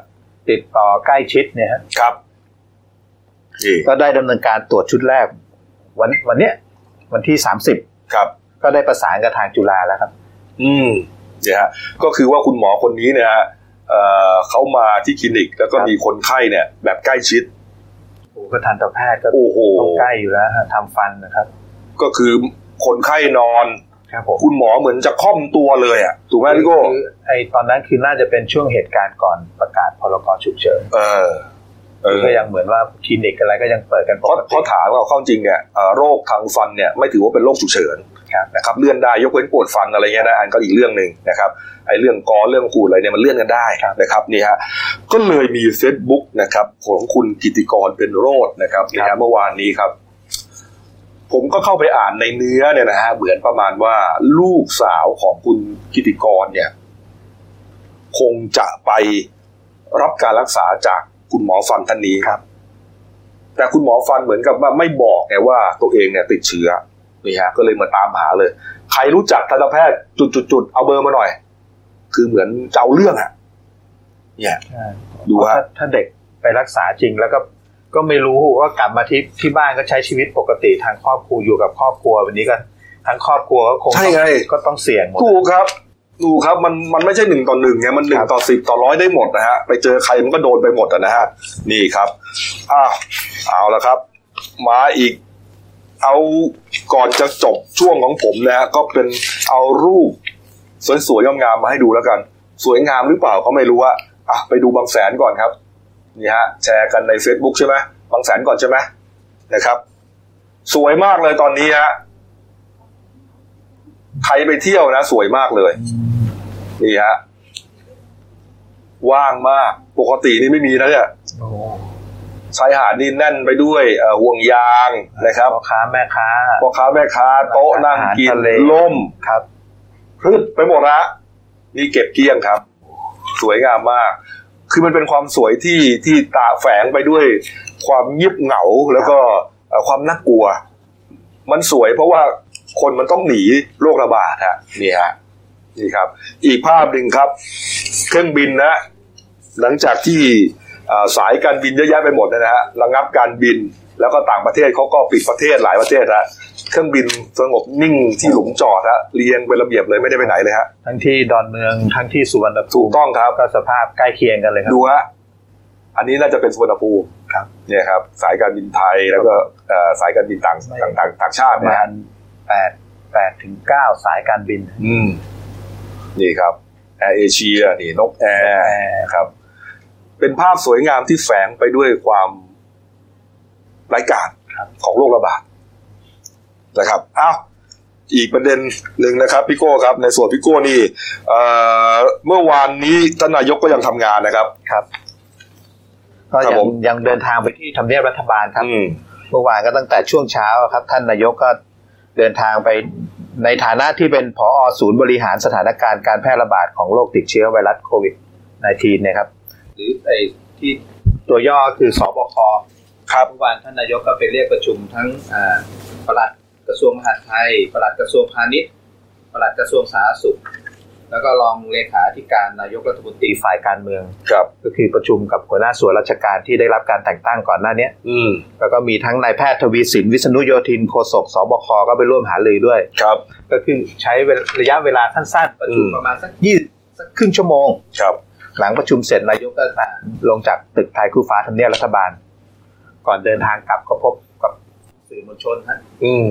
ติดต่อใกล้ชิดเนี่ยฮะครับนี่ก็ได้ดำเนินการตรวจชุดแรก วันวันเนี้ย วันที่สามสิบครับ ก็ได้ประสานกับทางจุฬาแล้วครับ อืมเนี่ยฮะก็คือว่าคุณหมอคนนี้เนี่ยฮะเอ่อเขามาที่คลินิก แล้วก็ครับมีคนไข้เนี่ย แบบใกล้ชิดโอ้ก็ทันตแพทย์ก็โอ้โหต้องใกล้อยู่แล้วฮะทำฟันนะครับ ก็คือคนไข้นอน ครับผมคุณหมอเหมือนจะค่อมตัวเลยอะถูกไหมพี่โก้คือไอตอนนั้นคือน่าจะเป็นช่วงเหตุการณ์ก่อนประกาศพรกฉุกเฉินเออเออก็ยังเหมือนว่าคลินิกอะไรก็ยังเปิดกันเพปราะกเพติราะถามว่าเข้าจริงเนี่ยเอ่อโรคทางฟันเนี่ยไม่ถือว่าเป็นโรคฉุกเฉินครับนะครับเลื่อนได้ยกเว้นปวดฟันอะไรเงี้ยนะอันก็อีกเรื่องหนึ่งนะครับไอ้เรื่องกอเรื่องขูดอะไรเนี่ยมันเลื่อนกันได้นะครับนี่ฮะก็เลยมีเฟซบุ๊กนะครับของคุณกิติกรเป็นโรดนะครับนี่ฮะเมื่อวานนี้ครับ ผมก็เข้าไปอ่านในเนื้อเนี่ยนะฮะเหมือนประมาณว่าลูกสาวของคุณกิติกรเนี่ย คงจะไปรับการรักษาจากคุณหมอฟันท่านนี้ครับ แต่คุณหมอฟันเหมือนกับว่าไม่บอกไงว่าตัวเองเนี่ย ติดเชื้อนี่ฮะก็เลยมาตามหาเลย ใครรู้จักทันตแพทย์จุดๆๆเอาเบอร์มาหน่อย คือเหมือนจะเอาเรื่องอะเนี่ยใช่ดูเพราะฮะถ้าถ้าเด็กไปรักษาจริงแล้วก็ ก็ไม่รู้ว่ากลับมาที่ที่บ้านก็ใช้ชีวิตปกติทางครอบครัวอยู่กับครอบครัววันนี้ก็ทั้งครอบครัวก็คงใช่ต้องไงก็ต้องเสี่ยงหมดถูกครับถูกครับมันมันไม่ใช่หนึ่งต่อหนึ่งไงมันหนึ่งครับต่อสิบต่อร้อยได้หมดนะฮะไปเจอใครมันก็โดนไปหมดอะนะฮะนี่ครับอ้าวเอาละครับ มาอีก เอาก่อนจะจบช่วงของผมนะฮะก็เป็นเอารูป สวยๆงามๆมาให้ดูแล้วกัน สวยงามหรือเปล่าก็ไม่รู้อะอะไปดูบางแสนก่อนครับ นี่ฮะแชร์กันใน Facebook ใช่ไหมบางแสนก่อนใช่ไหมนะครับ สวยมากเลยตอนนี้ฮะใครไปเที่ยวนะ สวยมากเลยนี่ฮะว่างมาก ปกตินี่ไม่มีนะเนี่ยโอ้ชายหาดนี่แน่นไปด้วยเอ่อห่วงยางนะครับพ่อค้าแม่ค้าพ่อค้าแม่ค้า โต๊ะนั่งกินอาหารทะเลล่มครับพรึดไปหมดละนี่เก็บเกลี้ยงครับ สวยงามมาก คือมันเป็นความสวยที่ที่ตาแฝงไปด้วยความเงียบเหงาแล้วก็ความน่ากลัว มันสวยเพราะว่าคนมันต้องหนีโรคระบาดฮะนี่ฮะนี่ครับ อีกภาพหนึ่งครับ เครื่องบินนะ หลังจากที่สายการบินเยอะแยะไปหมดนะฮะระงับการบิน แล้วก็ต่างประเทศเขาก็ปิดประเทศหลายประเทศฮะ เครื่องบินสงบนิ่งที่หลุมจอดฮะเรียงเป็นระเบียบเลยไม่ได้ไปไหนเลยฮะทั้งที่ดอนเมืองทั้งที่สุวรรณภูถูกมิต้องครับก็สภาพใกล้เคียงกันเลยครับดูฮะอันนี้น่าจะเป็นสุวรรณภูมิครับเนี่ยครับ สายการบินไทยแล้วก็เอ่อสายการบินต่างต่างต่างต่างชาติประเนี่ยมาฮะณแปดแปดถึงเก้าสายการบิน อืมนี่ครับแอร์เอเชียนี่นกแอร์ครับ เป็นภาพสวยงามที่แฝงไปด้วยความร้ายกาจครับของโรคระบาด นะครับอ้าวอีกประเด็นหนึ่งนะครับพี่โก้ครับ ในส่วนพี่โก้นี่เอ่อเมื่อวานนี้ท่านนายกก็ยังทำงานนะครับครับก็ครับยัผงมยังเดินทางไปที่ทำเนียบรัฐบาลครับอืมเมื่อวานก็ตั้งแต่ช่วงเช้าครับ ท่านนายกก็เดินทางไปในฐานะที่เป็นผอศูนย์บริหารสถานการณ์การแพร่ระบาดของโรคติดเชื้อไวรัสโควิด -19 เนะครับ หรือไอ้ที่ตัวย่อคือสบคครับเมื่อวานท่านนายกก็ไปเรียกประชุมทั้งอ่าปลัด กระทรวงมหาดไทยปลัดกระทรวงพาณิชย์ปลัดกระทรวงสาธารณสุข แล้วก็รองเลขาธิการนายกรัฐมนตรีฝ่ายการเมือง ครับก็คือประชุมกับหัวหน้าส่วนราชการที่ได้รับการแต่งตั้งก่อนหน้าเนี้ยอืมแล้วก็มีทั้งนายแพทย์ทวีสินวิษณุโยธินโฆษกสบคก็ไปร่วมหารือด้วย ครับก็คือใช้เวลาระยะเวลาสั้นๆประชุมอืมประมาณสักยี่สักครึ่งชั่วโมง ครับหลังประชุมเสร็จนายกก็ลงจากตึกไทยคู่ฟ้าทำเนียบรัฐบาล ก่อนเดินทางกลับก็พบกับสื่อมวลชนฮะอืม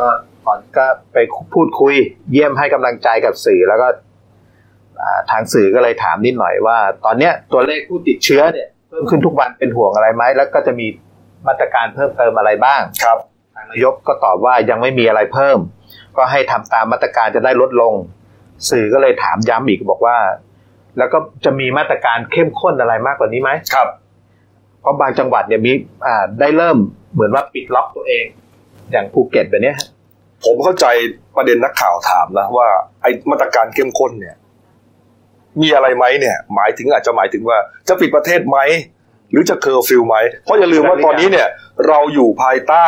ก็ก่อนก็ไปพูดคุยเยี่ยมให้กำลังใจกับสื่อแล้วก็อ่าทางสื่อก็เลยถามนิดหน่อยว่า ตอนเนี้ยตัวเลขผู้ติดเชื้อเนี่ยเพิ่มขึ้นทุกวันเป็นห่วงอะไรไหมแล้วก็จะมีมาตรการเพิ่มเติมอะไรบ้างครับทางนายกก็ตอบว่ายังไม่มีอะไรเพิ่ม ก็ให้ทำตามมาตรการจะได้ลดลง สื่อก็เลยถามย้ำอีกบอกว่า แล้วก็จะมีมาตรการเข้มข้นอะไรมากกว่านี้ไหมครับ เพราะบางจังหวัดเนี่ยมีอ่าได้เริ่มเหมือนว่าปิดล็อกตัวเอง อย่างภูเก็ตแบบเนี้ยฮะผมเข้าใจประเด็นนักข่าวถามนะว่าไอ้มาตรการเข้มข้นเนี่ย มีอะไรไหมเนี่ย หมายถึงอาจจะหมายถึงว่า จะปิดประเทศไหมหรือจะเคอร์ฟิวไหมเพราะอย่าลืมว่าตอนนี้เนี่ย เราอยู่ภายใต้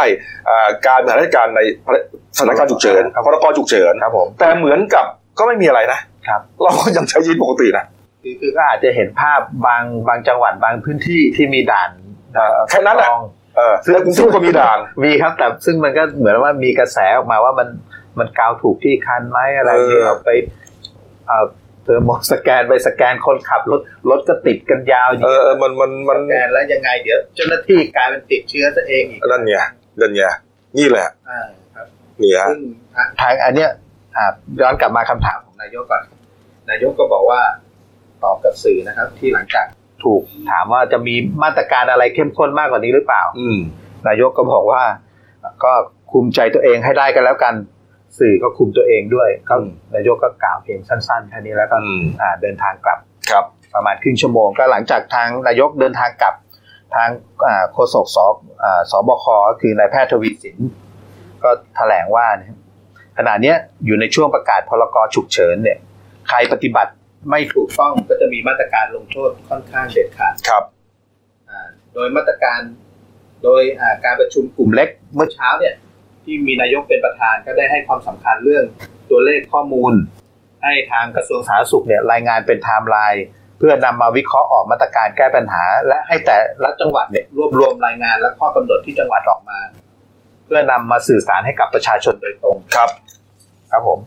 อ่าการบริหารราชการในสถานการณ์ฉุกเฉินพรกฉุกเฉินครับผมแต่เหมือนกับก็ไม่มีอะไรนะครับ เราก็ยังใช้ชีวิตปกตินะคือคือก็อาจจะเห็นภาพบางบางจังหวัดบางพื้นที่ที่มีด่านเออแค่นั้นแหละกรอง เออแล้วกรุงเทพก็มีด่านมีครับแต่ซึ่งมันก็เหมือนว่ามีกระแสออกมาว่ามันมันกาวถูกที่คันไหมอะไรเออที่เอาไปเอ่อเทอร์โมสแกนไปสแกนคนขับรถรถก็ติดกันยาวอยู่เออเออมันมันมันสแกนแล้วยังไงเดี๋ยวเจ้าหน้าที่กลายเป็นติดเชื้อซะเองอีกนั่นไงนั่นไงนี่แหละอ่าครับนี่ฮะซึ่งทางอันเนี้ยอ่าย้อนกลับมาคำถามของนายกก่อนนายกก็บอกว่าตอบกับสื่อนะครับ ที่หลังจาก ถูกถามว่าจะมีมาตรการอะไรเข้มข้นมากกว่านี้หรือเปล่า อืมนายกก็บอกว่า ก็คุมใจตัวเองให้ได้กันแล้วกัน สื่อก็คุมตัวเองด้วยก็อืมนายกก็กล่าวเพียงสั้นๆแค่นี้แล้วก็อืมอ่าเดินทางกลับครับ ประมาณครึ่งชั่วโมงก็หลังจากทางนายกเดินทางกลับ ทางอ่าโฆษกสอ่าสบคก็คือนายแพทย์ทวีสิน ก็แถลงว่าเนี่ยขณะเนี้ยอยู่ในช่วงประกาศพรกฉุกเฉินเนี่ย ใครปฏิบัติ ไม่ถูกต้องก็จะมีมาตรการลงโทษค่อนข้างเด็ดขาดครับอ่าโดยมาตรการโดยอ่าการประชุมกลุ่มเล็กเมื่อเช้าเนี่ย ที่มีนายกเป็นประธานก็ได้ให้ความสำคัญเรื่องตัวเลขข้อมูล ให้ทางกระทรวงสาธารณสุขเนี่ยรายงานเป็นไทม์ไลน์เพื่อนำมาวิเคราะห์ออกมาตรการแก้ปัญหา และให้แต่ละจังหวัดเนี่ยรวบรวมรายงานและข้อกำหนดที่จังหวัดออกมา เพื่อนำมาสื่อสารให้กับประชาชนโดยตรงครับ ครับผม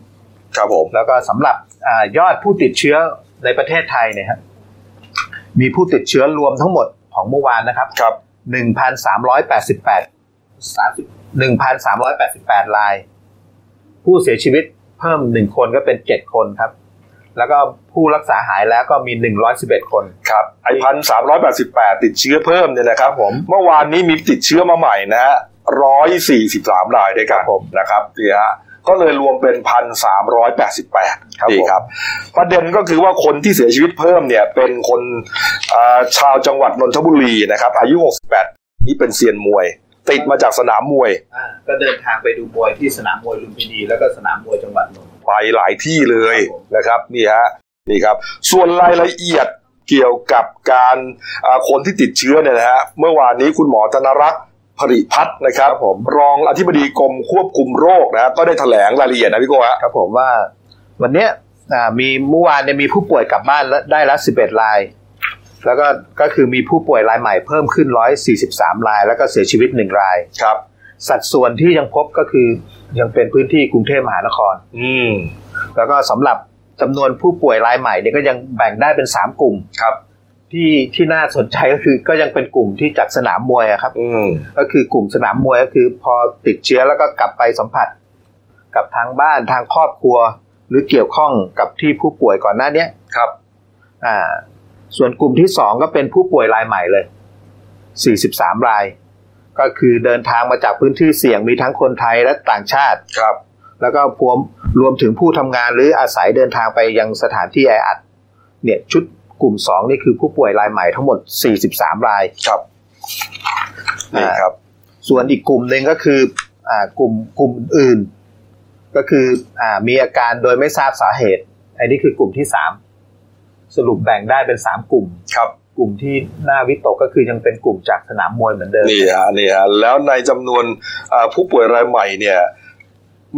ครับผม แล้วก็สำหรับ อายอดผู้ติดเชื้อในประเทศไทยเนี่ยครับมีผู้ติดเชื้อรวมทั้งหมดของเมื่อวานนะครับครับหนึ่งพันสามร้อยแปดสิบแปดสามสิบหนึ่งพันสามร้อยแปดสิบแปดราย ผู้เสียชีวิตเพิ่มหนึ่งคนก็เป็นเจ็ดคนครับ แล้วก็ผู้รักษาหายแล้วก็มีหนึ่งร้อยสิบเอ็ดคนครับไอพันสามร้อยแปดสิบแปดติดเชื้อเพิ่มเนี่ยนะครับผมเมื่อวานนี้มีติดเชื้อมาใหม่นะฮะร้อยสี่สิบสามรายด้วยกันครับผมนะครับนี่ฮะ ก็เลยรวมเป็นพันสามร้อยแปดสิบแปดครับนี่ผมครับประเด็นก็คือว่าคนที่เสียชีวิตเพิ่มเนี่ยเป็นคนอ่าชาวจังหวัดนนทบุรีนะครับอายุ68นี่เป็นเซียนมวย ติดมาจากสนามมวยอ่าก็เดินทางไปดูมวยที่สนามมวยลุมพินีแล้วก็สนามมวยจังหวัดนนท์ไปหลายที่เลยครับผมนะครับนี่ฮะนี่ครับ ส่วนรายละเอียดเกี่ยวกับการอ่าคนที่ติดเชื้อเนี่ยนะฮะเมื่อวานนี้คุณหมอธนรักษ์ ผริพัฒน์นะครับผมรองอธิบดีกรมควบคุมโรคนะฮะก็ได้แถลงรายละเอียดนะพี่โก้ฮะครับผมว่าวันเนี้ยอ่ามีเมื่อวานเนี่ยมีผู้ป่วยกลับบ้านแล้วได้ละสิบเอ็ดราย แล้วก็ก็คือมีผู้ป่วยรายใหม่เพิ่มขึ้นร้อยสี่สิบสามราย แล้วก็เสียชีวิตหนึ่งรายครับ สัดส่วนที่ยังพบก็คือยังเป็นพื้นที่กรุงเทพมหานคร อืมแล้วก็สำหรับจำนวนผู้ป่วยรายใหม่เนี่ยก็ยังแบ่งได้เป็นสามกลุ่มครับ ที่ที่น่าสนใจก็คือก็ยังเป็นกลุ่มที่จากสนามมวยอะครับ อืมก็คือกลุ่มสนามมวยก็คือ พอติดเชื้อแล้วก็กลับไปสัมผัส กับทางบ้านทางครอบครัว หรือเกี่ยวข้องกับที่ผู้ป่วยก่อนหน้าเนี้ยครับ อ่า ส่วนกลุ่มที่สองก็เป็นผู้ป่วยรายใหม่เลย43ราย ก็คือเดินทางมาจากพื้นที่เสี่ยงมีทั้งคนไทยและต่างชาติครับ แล้วก็พวมรวมถึงผู้ทำงานหรืออาศัยเดินทางไปยังสถานที่แออัด เนี่ยชุด กลุ่มสองนี่คือผู้ป่วยรายใหม่ทั้งหมด 43 รายครับนี่ครับ ส่วนอีกกลุ่มหนึ่งก็คืออ่ากลุ่มกลุ่มอื่น ก็คืออ่ามีอาการโดยไม่ทราบสาเหตุ อันนี้คือกลุ่มที่สามสรุปแบ่งได้เป็นสามกลุ่มครับกลุ่มที่น่าวิตกก็คือยังเป็นกลุ่มจากสนามมวยเหมือนเดิมนี่ฮะนี่ฮะแล้วในจำนวนอ่าผู้ป่วยรายใหม่เนี่ย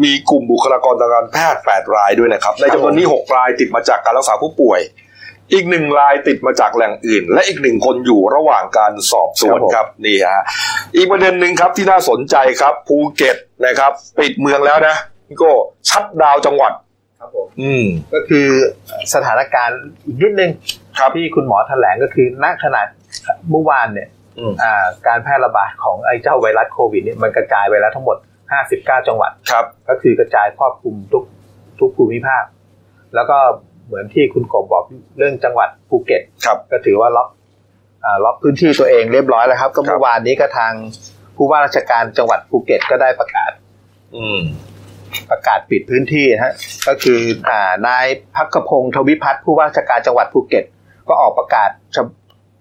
มีกลุ่มบุคลากรทางการแพทย์ 8 รายด้วยนะครับ ในจำนวนนี้ 6 รายติดมาจากการรักษาผู้ป่วย อีกหนึ่งรายติดมาจากแหล่งอื่น และอีกหนึ่งคนอยู่ระหว่างการสอบสวนครับนี่ฮะอีกประเด็นหนึ่งครับที่น่าสนใจครับภูเก็ตนะครับ ปิดเมืองแล้วนะพี่โก้ชัดดาวน์จังหวัดครับผมอืมก็คือสถานการณ์อีกนิดนึงครับที่คุณหมอแถลงก็คือณขนาดเมื่อวานเนี่ยอืมอ่าการแพร่ระบาดของไอ้เจ้าไวรัสโควิดเนี่ยมันกระจายไปแล้วทั้งหมด 59 จังหวัดครับ ก็คือกระจายครอบคลุมทุกทุกภูมิภาค แล้วก็ เหมือนที่คุณกบบอกเรื่องจังหวัดภูเก็ตครับ ก็ถือว่าล็อกอ่าล็อกพื้นที่ตัวเองเรียบร้อยแล้วครับ ก็ครับเมื่อวานนี้ก็ทางผู้ว่าราชการจังหวัดภูเก็ตก็ได้ประกาศ อืมประกาศปิดพื้นที่นะฮะก็คืออ่านายภัคพงศ์ทวิพัฒน์ผู้ว่าราชการจังหวัดภูเก็ต ก็ออกประกาศฉบ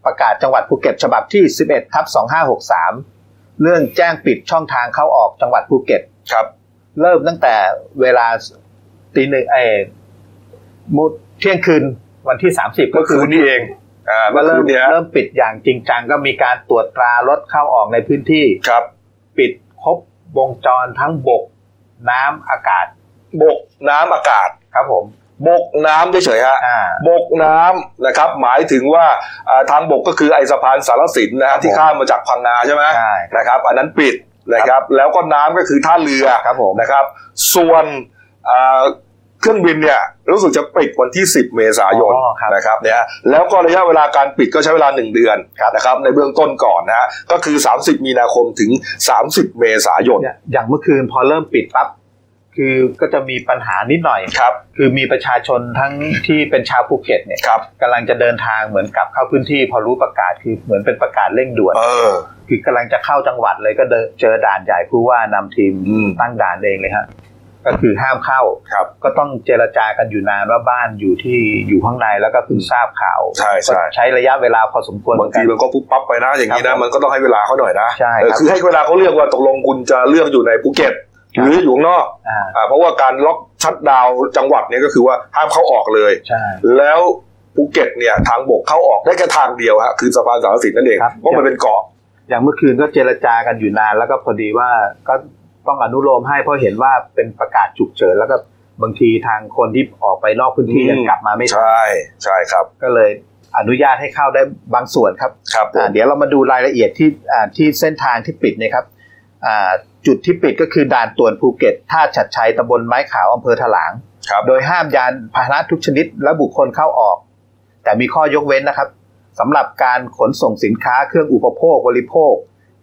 ประกาศจังหวัดภูเก็ต ฉบับที่ 11ทับ2563 เรื่องแจ้งปิดช่องทางเข้าออกจังหวัดภูเก็ตครับ เริ่มตั้งแต่เวลาตีหนึ่งเออ มุดเที่ยงคืนวันที่ 30เมื่อคืนนี้เองอ่าก็เมื่อเริ่คืมนเนี้ยเริ่มปิดอย่างจริงจังก็มีการตรวจตรารถเข้าออกในพื้นที่ครับ ปิดครบวงจรทั้งบก น้ำอากาศ บกน้ำอากาศครับผมบกน้ำเฉยๆฮะอ่าบกน้ำนะครับ หมายถึงว่าอ่าทางบกก็คือไอสะพานสารสินนะครัฮะบที่ข้ามมาจากพังงาใช่ไหมใช่นะครับ อันนั้นปิดนะครับ แล้วก็น้ำก็คือท่าเรือครับผมนะครับ ส่วนอ่า เครื่องบินเนี่ยรู้สึกจะปิดวันที่ 10 เมษายนอ๋อครับนะครับเนี่ยแล้วก็ระยะเวลาการปิดก็ใช้เวลา 1 เดือนครับนะครับในเบื้องต้นก่อนนะฮะก็คือ 30 มีนาคมถึง 30 เมษายนเนี่ยอย่างเมื่อคืนพอเริ่มปิดปั๊บคือก็จะมีปัญหานิดหน่อยครับคือมีประชาชนทั้งที่เป็นชาวภูเก็ตเนี่ยครับกำลังจะเดินทางเหมือนกลับเข้าพื้นที่ พอรู้ประกาศคือเหมือนเป็นประกาศเร่งด่วนเออคือกำลังจะเข้าจังหวัดเลยก็เดินเจอด่านใหญ่ผู้ว่านำทีมอืมตั้งด่านเองเลยฮะ ก็คือห้ามเข้าครับ ก็ต้องเจรจากันอยู่นานว่าบ้านอยู่ที่อยู่ข้างในแล้วก็เพิ่งทราบข่าวใช่ใช่ก็ใช้ระยะเวลาพอสมควรบางทีมันก็ปุ๊บปั๊บไปนะอย่างนี้ครันะบมันก็ต้องให้เวลาเขาหน่อยนะใช่เออครับคือให้เวลาเขาเลือกว่าตกลงคุณจะเลือกอยู่ในภูเก็ตครับหรืออยู่ข้างนอกอ่าอ่าเพราะว่าการล็อกชัดดาวน์จังหวัดเนี่ยก็คือว่าห้ามเข้าออกเลยใช่แล้วภูเก็ตเนี่ยทางบกเข้าออกได้แค่ทางเดียวฮะคือสะพานสารสินนั่นเองครับเพราะมันเป็นเกาะอย่างเมื่อคืนก็เจรจากันอยู่นานแล้วก็พอดีว่าก็ ต้องอนุโลมให้เพราะเห็นว่าเป็นประกาศฉุกเฉินแล้วก็บางทีทางคนที่ออกไปนอกพื้นที่อืมยังกลับมาไม่ทันใช่ใช่ครับ ก็เลยอนุญาตให้เข้าได้บางส่วนครับครับผมอ่าเดี๋ยวเรามาดูรายละเอียดที่อ่าที่เส้นทางที่ปิดนะครับอ่าจุดที่ปิดก็คือด่านตรวจภูเก็ตท่าฉัดชัยตำบลไม้ขาวอำเภอถลางครับโดยห้ามยานพาหนะทุกชนิดและบุคคลเข้าออก แต่มีข้อยกเว้นนะครับสำหรับการขนส่งสินค้าเครื่องอุปโภคบริโภค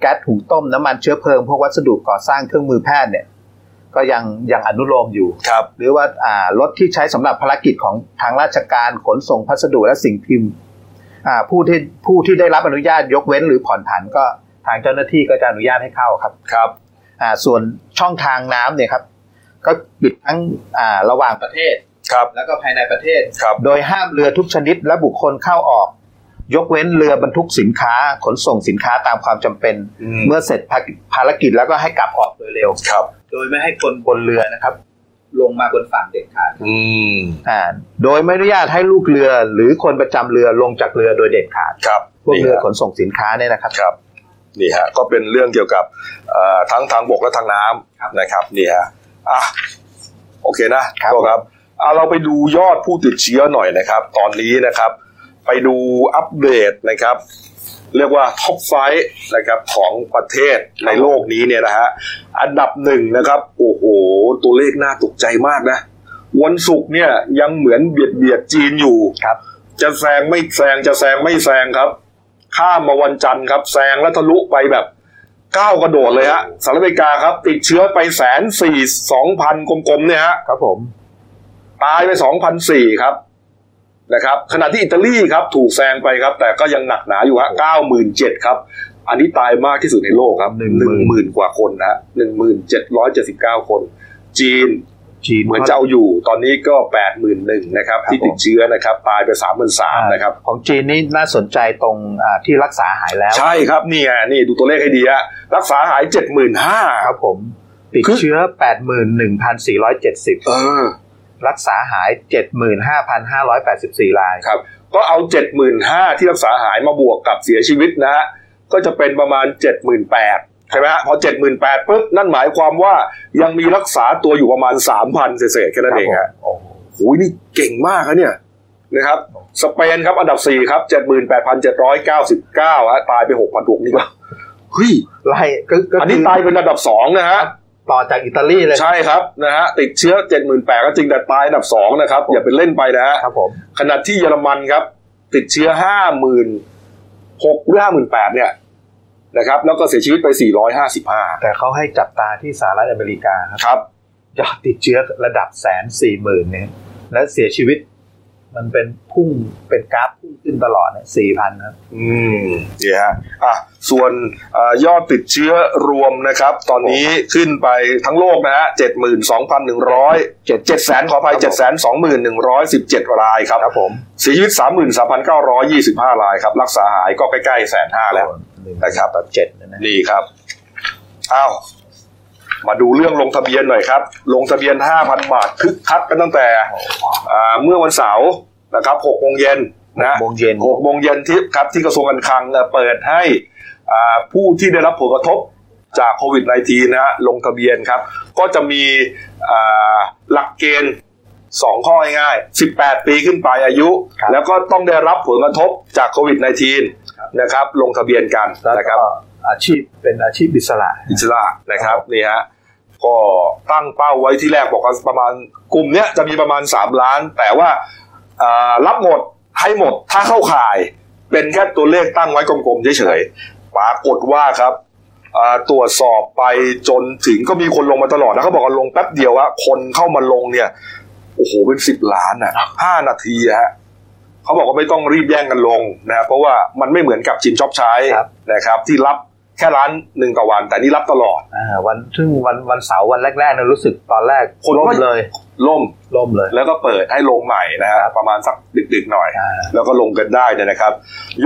แก๊สหุงต้มน้ำมันเชื้อเพลิงพวกวัสดุก่อสร้างเครื่องมือแพทย์เนี่ยก็ยังยังอนุโลมอยู่ครับหรือว่าอ่ารถที่ใช้สำหรับภารกิจของทางราชการขนส่งพัสดุและสิ่งพิมพ์อ่าผู้ที่ผู้ที่ได้รับอนุญาตยกเว้นหรือผ่อนผันก็ทางเจ้าหน้าที่ก็จะอนุญาตให้เข้าครับครับอ่าส่วนช่องทางน้ำเนี่ยครับ ก็ปิดทั้งอ่าระหว่างประเทศครับแล้วก็ภายในประเทศครับโดยห้ามเรือทุกชนิดและบุคคลเข้าออก ยกเว้นเรือบรรทุกสินค้าขนส่งสินค้าตามความจำเป็นอืมเมื่อเสร็จภาภารกิจแล้วก็ให้กลับออกโดยเร็วครับ โดยไม่ให้คนบนเรือนะครับ ลงมาบนฝั่งเด็ดขาดอืมอ่าโดยไม่อนุญาตให้ลูกเรือ หรือคนประจำเรือลงจากเรือโดยเด็ดขาดครับพวกนี่เรือฮะขนส่งสินค้าเนี่ยนะครับครับนี่ฮะก็เป็นเรื่องเกี่ยวกับเอ่อทั้งทางบกและทางน้ครับำนะครับนี่ฮะอะโอเคนะครับก็ครับเอาเราไปดูยอดผู้ติดเชื้อหน่อยนะครับ ตอนนี้นะครับ ไปดูอัปเดตนะครับ เรียกว่าท็อปไฟนะครับของประเทศในโลกนี้เนี่ยนะฮะอันดับหนึ่งนะครับโอ้โหตัวเลขน่าตกใจมากนะ วันศุกร์เนี่ยยังเหมือนเบียดเบียดจีนอยู่ครับ จะแซงไม่แซงจะแซงไม่แซงครับ ข้ามมาวันจันทร์ครับแซงแล้วทะลุไปแบบก้าวกระโดดเลยฮะสหรัฐอเมริกาครับ ติดเชื้อไปแสนสี่สองพันกลมๆเนี่ยฮะครับผม ตายไปสองพันสี่ครับ นะครับขณะที่อิตาลีครับถูกแซงไปครับ แต่ก็ยังหนักหนาอยู่ฮะเก้าหมื่นเจ็ดครับ อันนี้ตายมากที่สุดในโลกครับหนึ่งหมื่นกว่าคนนะฮะหนึ่งหมื่นเจ็ดร้อยเจ็ดสิบเก้าคน จีนจีนเหมือนจะเอาอยู่ตอนนี้ก็แปดหมื่นหนึ่งนะครับที่ติดเชื้อนะครับตายไปสามหมื่นสามนะครับ ของจีนนี่น่าสนใจตรงอ่าที่รักษาหายแล้ว ใช่ครับนี่ไงนี่ดูตัวเลขให้ดีฮะรักษาหายเจ็ดหมื่นห้าครับผมติดคือเชื้อ81,470เออ รักษาหาย 75,584รายครับ ก็เอาเจ็ดหมื่นห้าที่รักษาหายมาบวกกับเสียชีวิตนะฮะก็จะเป็นประมาณเจ็ดหมื่นแปดใช่ไหมฮะพอเจ็ดหมื่นแปดปุ๊บนั่นหมายความว่ายังมีรักษาตัวอยู่ประมาณสามพันเศษๆแค่นั้นเองฮะโอ้โหโอ้ยนี่เก่งมากนะเนี่ยนะครับสเปนครับอันดับสี่ครับเจ็ดหมื่นแปดพันเจ็ดร้อยเก้าสิบเก้าฮะตายไปหกพันหกนี่ก็เฮ้ยไล่ก็ก็อันนี้คืตายเป็นอันดับสองนะฮะ ต่อจากอิตาลีเลย ใช่ครับนะฮะติดเชื้อเจ็ดหมื่นแปดก็จริงแต่ตายอันดับสองนะครับ อย่าไปเล่นไปนะฮะครับผมขณะที่เยอรมันครับ ติดเชื้อห้าหมื่นหกหรือห้าหมื่นแปดเนี่ยนะครับแล้วก็เสียชีวิตไป 455 แต่เขาให้จับตาที่สหรัฐอเมริกาครับครับยอดติดเชื้อระดับแสนสี่หมื่นเนี่ยและเสียชีวิต มันเป็นพุ่งเป็นกราฟพุ่งขึ้นตลอดเนี่ยสี่พันครับ อืมนี่ฮะอะส่วนเออยอดติดเชื้อรวมนะครับ ตอนนี้ขึ้นไปทั้งโลกนะฮะเจ็ดหมื่นสองพันหนึ่งร้อยเจ็ดเจ็ดแสนขออภัยครับผมเจ็ดแสนสองหมื่นหนึ่งร้อยสิบเจ็ดรายครับครับผมเสียชีวิตสามหมื่นสามพันเก้าร้อยยี่สิบห้ารายครับ รักษาหายก็ใกล้ๆแสนห้าแล้วหนึ่งนะครับต่อเจ็ดนะนี่ครับอ้าว มาดูเรื่องลงทะเบียนหน่อยครับ ลงทะเบียน 5,000 บาทคึกคักกันตั้งแต่อ่าเมื่อวันเสาร์นะครับ6โมงเย็นนะโมงเย็น6โมงเย็นที่ครับที่กระทรวงการคลังเนี่ยเปิดให้อ่าผู้ที่ได้รับผลกระทบจากโควิด -19 นะฮะลงทะเบียนครับ ก็จะมีอ่าหลักเกณฑ์สองข้อง่ายๆ 18 ปีขึ้นไปอายุครับแล้วก็ต้องได้รับผลกระทบจากโควิด -19 นะครับ ลงทะเบียนกันแล้วนะครับก็อาชีพเป็นอาชีพอิสระอิสระนะครับนี่ฮะก็ตั้งเป้าไว้ที่แรกบอกว่าประมาณกลุ่มเนี้ยจะมีประมาณ 3 ล้าน แต่ว่าอ่ารับหมดให้หมดถ้าเข้าข่าย เป็นแค่ตัวเลขตั้งไว้กลมๆเฉยๆปรากฏว่าครับอ่าตรวจสอบไปจนถึงก็มีคนลงมาตลอดนะเขาบอกว่าลงแป๊บเดียวว่าคนเข้ามาลงเนี่ยโอ้โหเป็นสิบล้านอะห้านาทีอะฮะ เขาบอกว่าไม่ต้องรีบแย่งกันลงนะเพราะว่ามันไม่เหมือนกับชิมช็อปใช้ครับนะครับที่รับแค่ร้านหนึ่งต่อวัน แต่นี่รับตลอดอ่าวันซึ่งวันวันเสาร์วันแรกๆเนี่ยรู้สึกตอนแรกคนล่มไม่เลย ล่มล่มเลย แล้วก็เปิดให้ลงใหม่นะฮะประมาณสักดึกๆหน่อยอ่าแล้วก็ลงกันได้เนี่ยนะครับ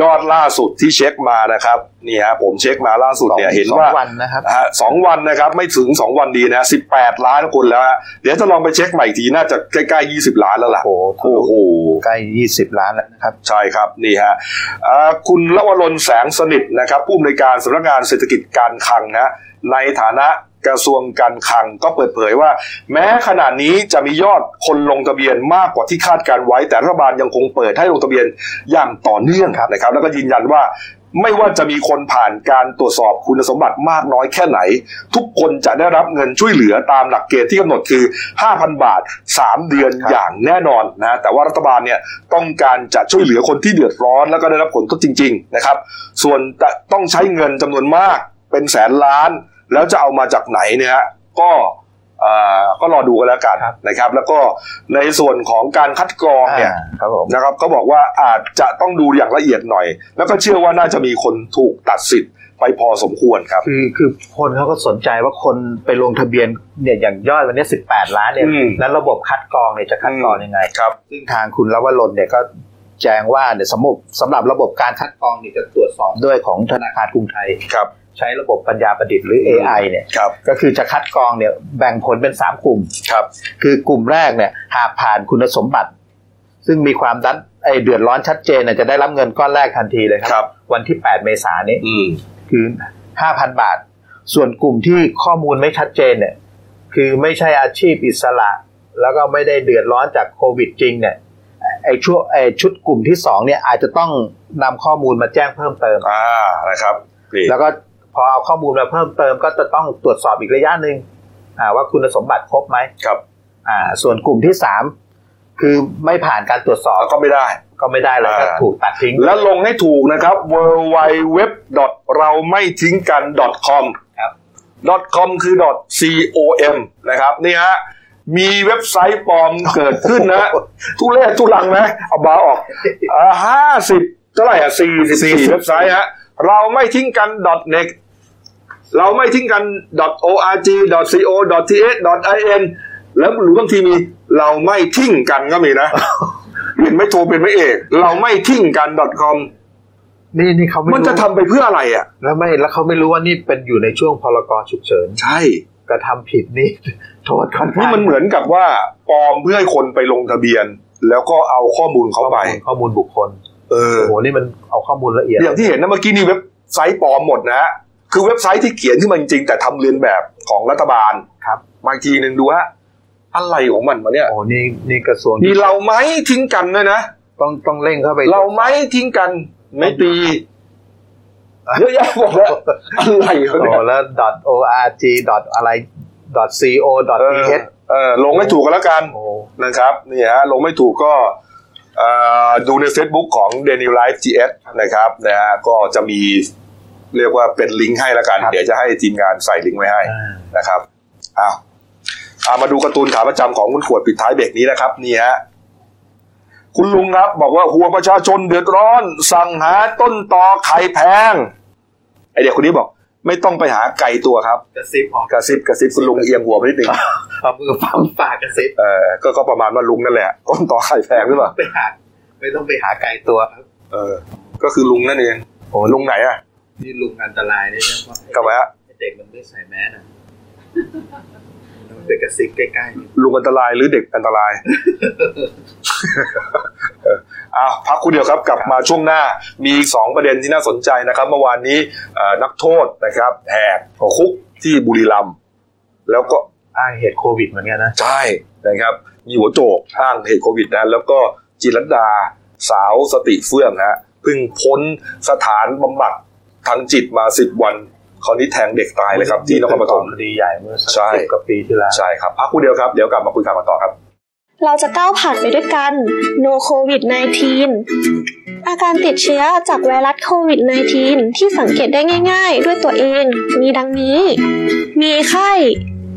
ยอดล่าสุดที่เช็คมานะครับนี่ฮะผมเช็คมาล่าสุดเนี่ยสองเห็นสองว่าวันนะครับฮะสองวันนะครับไม่ถึงสองวันดีนะสิบแปดล้านคนแล้วฮะเดี๋ยวจะลองไปเช็คใหม่อีกทีน่าจะใกล้ๆยี่สิบล้านแล้วล่ะโอ้โหทะลุโอ้โหใกล้ยี่สิบล้านแล้วนะครับใช่ครับนี่ฮะอ่าคุณลวรนแสงสนิทนะครับผู้อำนวยการสำนักงานเศรษฐกิจการคลังนะในฐานะ กระทรวงการคลังก็เปิดเผยว่า แม้ขณะนี้จะมียอดคนลงทะเบียนมากกว่าที่คาดการไว้ แต่รัฐบาลยังคงเปิดให้ลงทะเบียนอย่างต่อเนื่องนะครับ แล้วก็ยืนยันว่าไม่ว่าจะมีคนผ่านการตรวจสอบคุณสมบัติมากน้อยแค่ไหน ทุกคนจะได้รับเงินช่วยเหลือตามหลักเกณฑ์ที่กำหนดคือ 5,000 บาท 3 เดือนอย่างแน่นอนนะแต่ว่ารัฐบาลเนี่ยต้องการจะช่วยเหลือคนที่เดือดร้อน แล้วก็ได้รับผลกระทบจริง ๆ นะครับ ส่วนจะต้องใช้เงินจำนวนมากเป็นแสนล้าน แล้วจะเอามาจากไหนเนี่ยฮะก็เอ่อก็รอดูกันแล้วกันครับนะครับ แล้วก็ในส่วนของการคัดกรองเนี่ยอ่าครับผมนะครับก็บอกว่าอาจจะต้องดูอย่างละเอียดหน่อย แล้วก็เชื่อว่าน่าจะมีคนถูกตัดสิทธิ์ไปพอสมควรครับ คือคือคนเขาก็สนใจว่าคนไปลงทะเบียนเนี่ยอย่างยอดวันนี้สิบแปดล้านเนี่ยอืมแล้วระบบคัดกรองเนี่ยจะคัดกรองยังไงครับซึ่งทางคุณลวรนเนี่ยก็แจ้งว่าเนี่ยสำหรับสำหรับระบบการคัดกรองเนี่ยจะตรวจสอบด้วยของธนาคารกรุงไทยครับ ใช้ระบบปัญญาประดิษฐ์หรือ AI เนี่ยครับก็คือจะคัดกรองเนี่ยแบ่งผลเป็น 3 กลุ่มครับคือกลุ่มแรกเนี่ยหากผ่านคุณสมบัติ ซึ่งมีความดันไอเดือดร้อนชัดเจนเนี่ยจะได้รับเงินก้อนแรกทันทีเลยคครัรับ วันที่ 8 เมษายนนี้อืมคือ5,000 บาท ส่วนกลุ่มที่ข้อมูลไม่ชัดเจนเนี่ยคือไม่ใช่อาชีพอิสระ แล้วก็ไม่ได้เดือดร้อนจากโควิดจริงเนี่ยไอช่วไอชุดกลุ่มที่สองเนี่ยอาจจะต้องนำข้อมูลมาแจ้งเพิ่มเติมอ่านะครับนี่แล้วก็ พอเอาข้อมูลมาเพิ่มเติมก็จะต้องตรวจสอบอีกระยะหนึ่งอ่าว่าคุณสมบัติครบไหมครับ อ่า ส่วนกลุ่มที่สามคือไม่ผ่านการตรวจสอบแล้วก็ไม่ได้ ก็ไม่ได้เลยอ่าก็ถูกตัดทิ้ง แล้วลงให้ถูกนะครับ w w w เราไม่ทิ้งกัน .com ครับ .com คือ .com นะครับนี่ฮะมีเว็บไซต์ปลอมเกิดขึ้นนะ ทุเรศทุลังไหมเอาบาร์ออกห้าสิบเท่าไหร่อะสี่สิบสี่เว็บไซต์ฮะเราไม่ทิ้งกัน .net เราไม่ทิ้งกัน .org .co .th .in แล้วหรือบางทีมีเราไม่ทิ้งกันก็มีนะเห็นไม่โทรเป็นไม่เอก เราไม่ทิ้งกัน .com นี่นี่เขาไม่มันรู้จะทำไปเพื่ออะไรอะ แล้วไม่แล้วเขาไม่รู้ว่านี่เป็นอยู่ในช่วงพลกรฉุกเฉิน ใช่กระทำผิดนี่โทษค่อนข้างนี่มันเหมือนกับว่าปลอมเพื่อให้คนไปลงทะเบียน แล้วก็เอาข้อมูลเขาไป ข้อมูลบุคคล เออโอ้โหนี่มันเอาข้อมูลละเอียดอย่างที่เห็นนะเมื่อกี้นี่เว็บไซต์ปลอมหมดนะฮะ คือเว็บไซต์ที่เขียนขึ้นมาจริงๆ แต่ทำเรียนแบบของรัฐบาลครับบางทีหนึ่งดูฮะอะไรของมันมาเนี่ยโอ้นี่นี่กระทรวงมีเราไหมทิ้งกันด้วยนะต้องต้องเร่งเข้าไป เราไหมทิ้งกันไม่ตีเยอะแยะหมดแล้วอะไรเขาโอ้เนี่ยแล้ว .org อะไร .co เออ .th เออลงให้ถูกกันแล้วกันโอ้นะครับนี่ฮะลงไม่ถูกก็เอ่อดูใน Facebook ของ d a n i l Life GS นะครับนะฮะก็จะมี เรียกว่าเป็นลิงก์ให้แล้วกันครับเดี๋ยวจะให้ทีมงานใส่ลิงก์ไว้ให้อ่านะครับอ้าวเอามาดูการ์ตูนขาประจำของคุณขวดปิดท้ายเบรกนี้นะครับนี่ฮะคุณลุงครับ บอกว่าห่วงประชาชนเดือดร้อน สั่งหาต้นตอไข่แพงไอเด็กคนนี้บอก ไม่ต้องไปหาไก่ตัวครับกระซิบออกกระซิบกระซิบคุณลุงเอียงหัวไปนิดนึงเอามือฟังปากกระซิบเออก็ก็ประมาณว่าลุงนั่นแหละ ต้นตอไข่แพงหรือเปล่าไปหา ไม่ต้องไปหาไกลตัวครับเออ ก็คือลุงนั่นเองโอ้ลุงไหนอะ นี่ลุงอันตรายเนี่ยนะเพราะทำไมฮะไอ้เด็กมันไม่ใส่แมสอะมันเป็นกระซิบใกล้ๆนี่ลุงอันตรายหรือเด็กอันตรายเอออ้าวพักคุณเดียวครับกลับมาช่วงหน้ามีอีกสองประเด็นที่น่าสนใจนะครับ เมื่อวานนี้เอ่อนักโทษนะครับแหกคุกที่บุรีรัมย์แล้วก็อ้างเหตุโควิดเหมือนกันนะใช่นะครับมีหัวโจกอ้างเหตุโควิดนะแล้วก็จิรัตดาสาวสติเฟื่องฮะเพิ่งพ้นสถานบำบัด ทางจิตมาสิบวันคราวนี้แทงเด็กตายเลยครับ ที่นครปฐมคดีใหญ่เมื่อสักใช่สิบกว่าปีที่แล้วใช่ครับพักคุณเดียวครับ เดี๋ยวกลับมาคุยกันต่อครับ เราจะก้าวผ่านไปด้วยกัน No COVID 19 อาการติดเชื้อจากไวรัสโควิด -19 ที่สังเกตได้ง่าย ๆ ด้วยตัวเอง มีดังนี้ มีไข้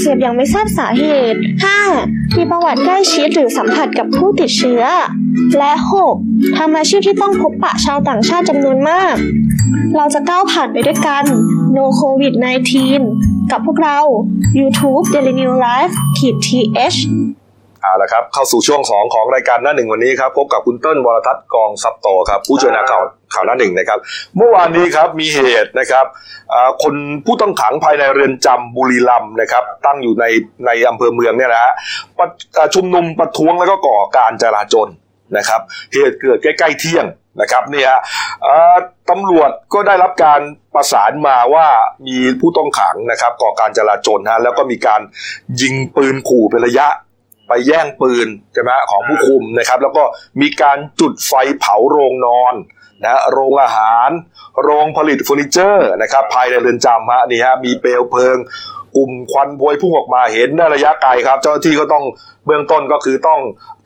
เสบอย่างไม่ทราบสาเหตุ 5. มีประวัติใกล้ชิดหรือสัมผัสกับผู้ติดเชื้อ และ 6. ทำอาชีพที่ต้องพบปะชาวต่างชาติจำนวนมาก เราจะก้าวผ่านไปด้วยกัน No COVID 19กับพวกเรา YouTube Daily New Life ขีด th เอาละครับเข้าสู่ช่วงของของรายการหน้าหนึ่งวันนี้ครับพบกับคุณเติ้ลวรทัศน์กองซับโตครับผู้ช่วยนักข่าวข่าวหน้าหนึ่งนะครับ เมื่อวานนี้ครับมีเหตุนะครับคนผู้ต้องขังภายในเรือนจำบุรีรัมย์นะครับ ตั้งอยู่ในในอำเภอเมืองเนี่ยนะฮะปะชุมนุมประท้วงแล้วก็ก่อการจราจรนะครับ เหตุเกิดใกล้ๆเที่ยงนะครับเนี่ยเอ่อตำรวจก็ได้รับการประสานมาว่ามีผู้ต้องขังนะครับ ก่อการจราจรฮะแล้วก็มีการยิงปืนขู่เป็นระยะ ไปแย่งปืนใช่ไหมของผู้คุมนะครับ แล้วก็มีการจุดไฟเผาโรงนอนนะโรงอาหาร โรงผลิตเฟอร์นิเจอร์นะครับ ภายในเรือนจำฮะนี่ฮะมีเปลวเพลิงกลุ่มควันพวยพุ่งออกมาเห็นในระยะไกลครับ เจ้าหน้าที่ก็ต้องเบื้องต้นก็คือต้อง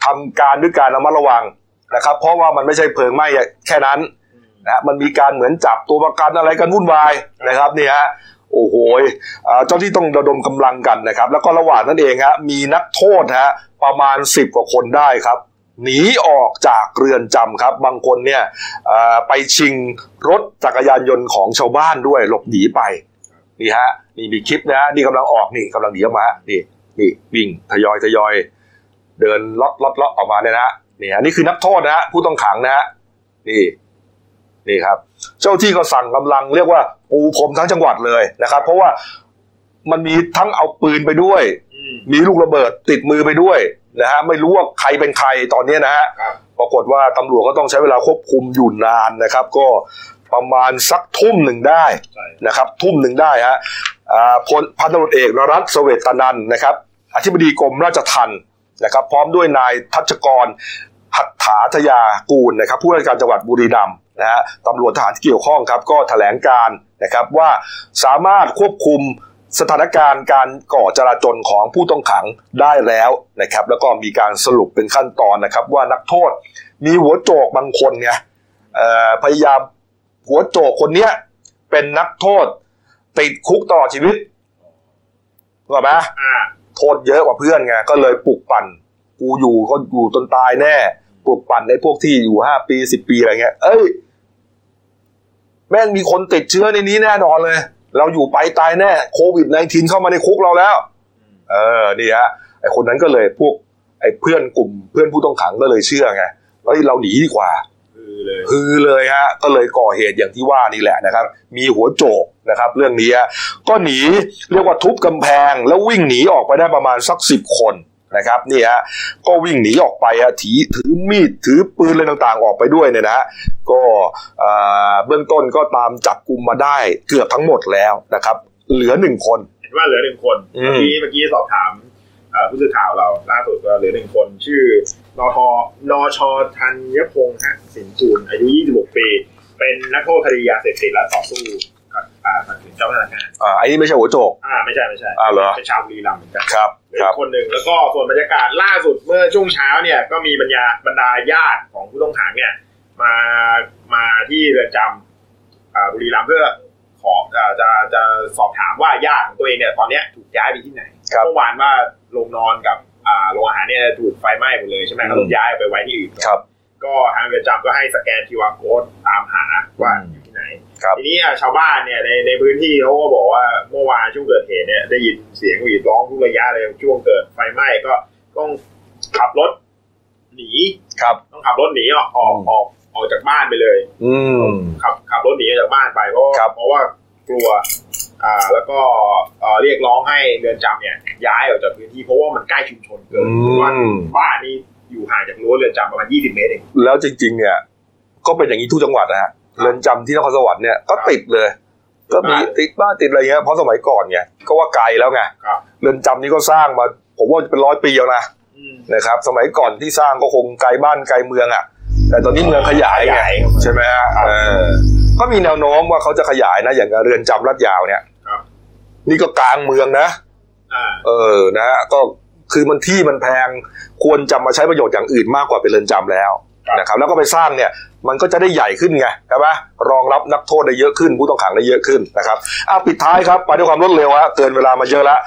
ทำการด้วยการระมัดระวังนะครับ เพราะว่ามันไม่ใช่เพลิงไหม้แค่นั้นนะมันมีการเหมือนจับตัวประกันอะไรกันวุ่นวายนะครับนี่ฮะ โอ้โหเจ้าที่ต้องระดมกำลังกันนะครับ แล้วก็ระหว่างนั้นเองฮะมีนักโทษฮะประมาณ 10 กว่าคนได้ครับหนีออกจากเรือนจำครับ บางคนเนี่ยไปชิงรถจักรยานยนต์ของชาวบ้านด้วยหลบหนีไปนี่ฮะนี่มีคลิปนะฮะนี่กำลังออกนี่กำลังหนีออกมานี่นี่วิ่งทยอยทยอย เดินล็อตล็อตล็อตออกมาเนี่ยนะนี่ฮะนี่คือนักโทษนะฮะผู้ต้องขังนะฮะนี่ นี่ครับ เจ้าที่ก็สั่งกำลังเรียกว่าปูพรมทั้งจังหวัดเลยนะครับ เพราะว่ามันมีทั้งเอาปืนไปด้วย มีลูกระเบิดติดมือไปด้วยนะฮะไม่รู้ว่าใครเป็นใครตอนนี้นะฮะครับปรากฏว่าตำรวจก็ต้องใช้เวลาควบคุมอยู่นานนะครับ ก็ประมาณสักทุ่มหนึ่งได้นะครับ ทุ่มหนึ่งได้ฮะอ่าพลพันตำรวจเอกนรัตน์เสวตนันท์นะครับ อธิบดีกรมราชทัณฑ์นะครับ พร้อมด้วยนายทัชกรหัตถาทยากูลนะครับ ผู้ราชการจังหวัดบุรีรัมย์ นะฮะตำรวจทหารที่เกี่ยวข้องครับก็แถลงการนะครับว่าสามารถควบคุมสถานการณ์การก่อจราจรของผู้ต้องขังได้แล้วนะครับ แล้วก็มีการสรุปเป็นขั้นตอนนะครับ ว่านักโทษมีหัวโจกบางคนไงเอ่อพยายามหัวโจกคนเนี้ยเป็นนักโทษ ติดคุกตลอดชีวิตถูกไหมโทษเยอะกว่าเพื่อนไงก็เลยปลุกปั่น กูอยู่ก็อยู่จนตายแน่ ปลุกปั่นในพวกที่อยู่ห้าปีสิบปีอะไรเงี้ย เอ้ย แม่งมีคนติดเชื้อในนี้แน่นอนเลย เราอยู่ไปตายแน่โควิด -19 เข้ามาในคุกเราแล้ว เออนี่ฮะไอคนนั้นก็เลยพวก ไอเพื่อนกลุ่มเพื่อนผู้ต้องขังก็เลยเชื่อไงเฮ้ยเราหนีดีกว่าฮือเลยฮะก็เลยก่อเหตุอย่างที่ว่านี่แหละนะครับ มีหัวโจกนะครับ เรื่องนี้ฮะก็หนีเรียกว่าทุบกำแพงแล้ววิ่งหนีออกไปได้ประมาณสักสิบคน นะครับนี่ฮะก็วิ่งหนีออกไปฮะถีถือมีดถือปืนอะไรต่างๆออกไปด้วยเนี่ยนะฮะก็เอ่อเบื้องต้นก็ตามจับกลุ่มมาได้เกือบทั้งหมดแล้วนะครับ เหลือหนึ่งคนเห็นว่าเหลือหนึ่งคนอืมเมื่อกี้เมื่อกี้สอบถามเอ่อผู้สื่อข่าวเราล่าสุดก็เหลือหนึ่งคนชื่อนทนชธัญพงษ์ฮะสินจูนอายุ 26 ปี เป็นนักโทษคดียาเสพติดและต่อสู้ กับอ่าขัดขืนเจ้าพนักงานอ่าอันนี้ไม่ใช่หัวโจก อ่าไม่ใช่ไม่ใช่อ้าวเหรอ เป็นชาวบุรีรัมย์เหมือนกันครับเหลือครับอีกคนหนึ่งแล้วก็ส่วนบรรยากาศล่าสุดเมื่อช่วงเช้าเนี่ยก็มีบรรยาบรรดาญาติของผู้ต้องขังเนี่ยมามาที่เรือนจำอ่าบุรีรัมย์เพื่อขออ่าจะจะสอบถามว่าญาติของตัวเองเนี่ยตอนเนี้ยถูกย้ายไปที่ไหนครับ เมื่อวานว่าโรงนอนกับอ่าโรงอาหารเนี่ยถูกไฟไหม้หมดเลยใช่ไหมอืมเขาต้องย้ายไปไว้ที่อื่น ครับ ก็ทางเรือนจำก็ให้สแกน QR code ตามหาว่าอืมอยู่ ที่ไหนครับทีนี้อะชาวบ้านเนี่ยในในพื้นที่เขาก็บอกว่าเมื่อวานช่วงเกิดเหตุเนี่ยได้ยินเสียงหวีดร้องทุกระยะเลยช่วงเกิดไฟไหม้ก็ต้องขับรถหนีครับ ต้องขับรถหนีออกออกอืมออกออกจากบ้านไปเลย อืมขับขับรถหนีออกจากบ้านไปเพราะครับเพราะว่ากลัว อ่า แล้วก็เอ่อเรียกร้องให้เรือนจำเนี่ย ย้ายออกจากพื้นที่เพราะว่ามันใกล้ชุมชนเกินอืเพราะว่ามบ้านนี้อยู่ห่างจากรั้วเรือนจำประมาณ20เมตรเองแล้วจริง ๆ เนี่ย ก็เป็นอย่างนี้ทุกจังหวัดนะฮะ เรือนจำที่นครสวรรค์เนี่ยก็ติดเลย ก็มีติดบ้านติดอะไรเงี้ยเพราะสมัยก่อนเนี่ยก็ว่าไกลแล้วไงครับเรือนจำนี้ก็สร้างมา ผมว่าเป็นร้อยปีแล้วนะอืมนะครับ สมัยก่อนที่สร้างก็คงไกลบ้านไกลเมืองอะ แต่ตอนนี้เมืองขยายไงขยายเข้ามาใช่ไหมฮะครับเออก็มีแนวโน้มว่าเขาจะขยายนะอย่างเรือนจำลาดยาวเนี่ยครับนี่ก็กลางเมืองนะอ่าเออนะฮะก็คือมันที่มันแพงควรจะมาใช้ประโยชน์อย่างอื่นมากกว่าเป็นเรือนจำแล้วครับนะครับแล้วก็ไปสร้างเนี่ย มันก็จะได้ใหญ่ขึ้นไงใช่ไหมรองรับนักโทษได้เยอะขึ้น ผู้ต้องขังได้เยอะขึ้นนะครับอ้าวปิดท้ายครับไปด้วยความรวดเร็วฮะเกินเวลามาเยอะแล้ว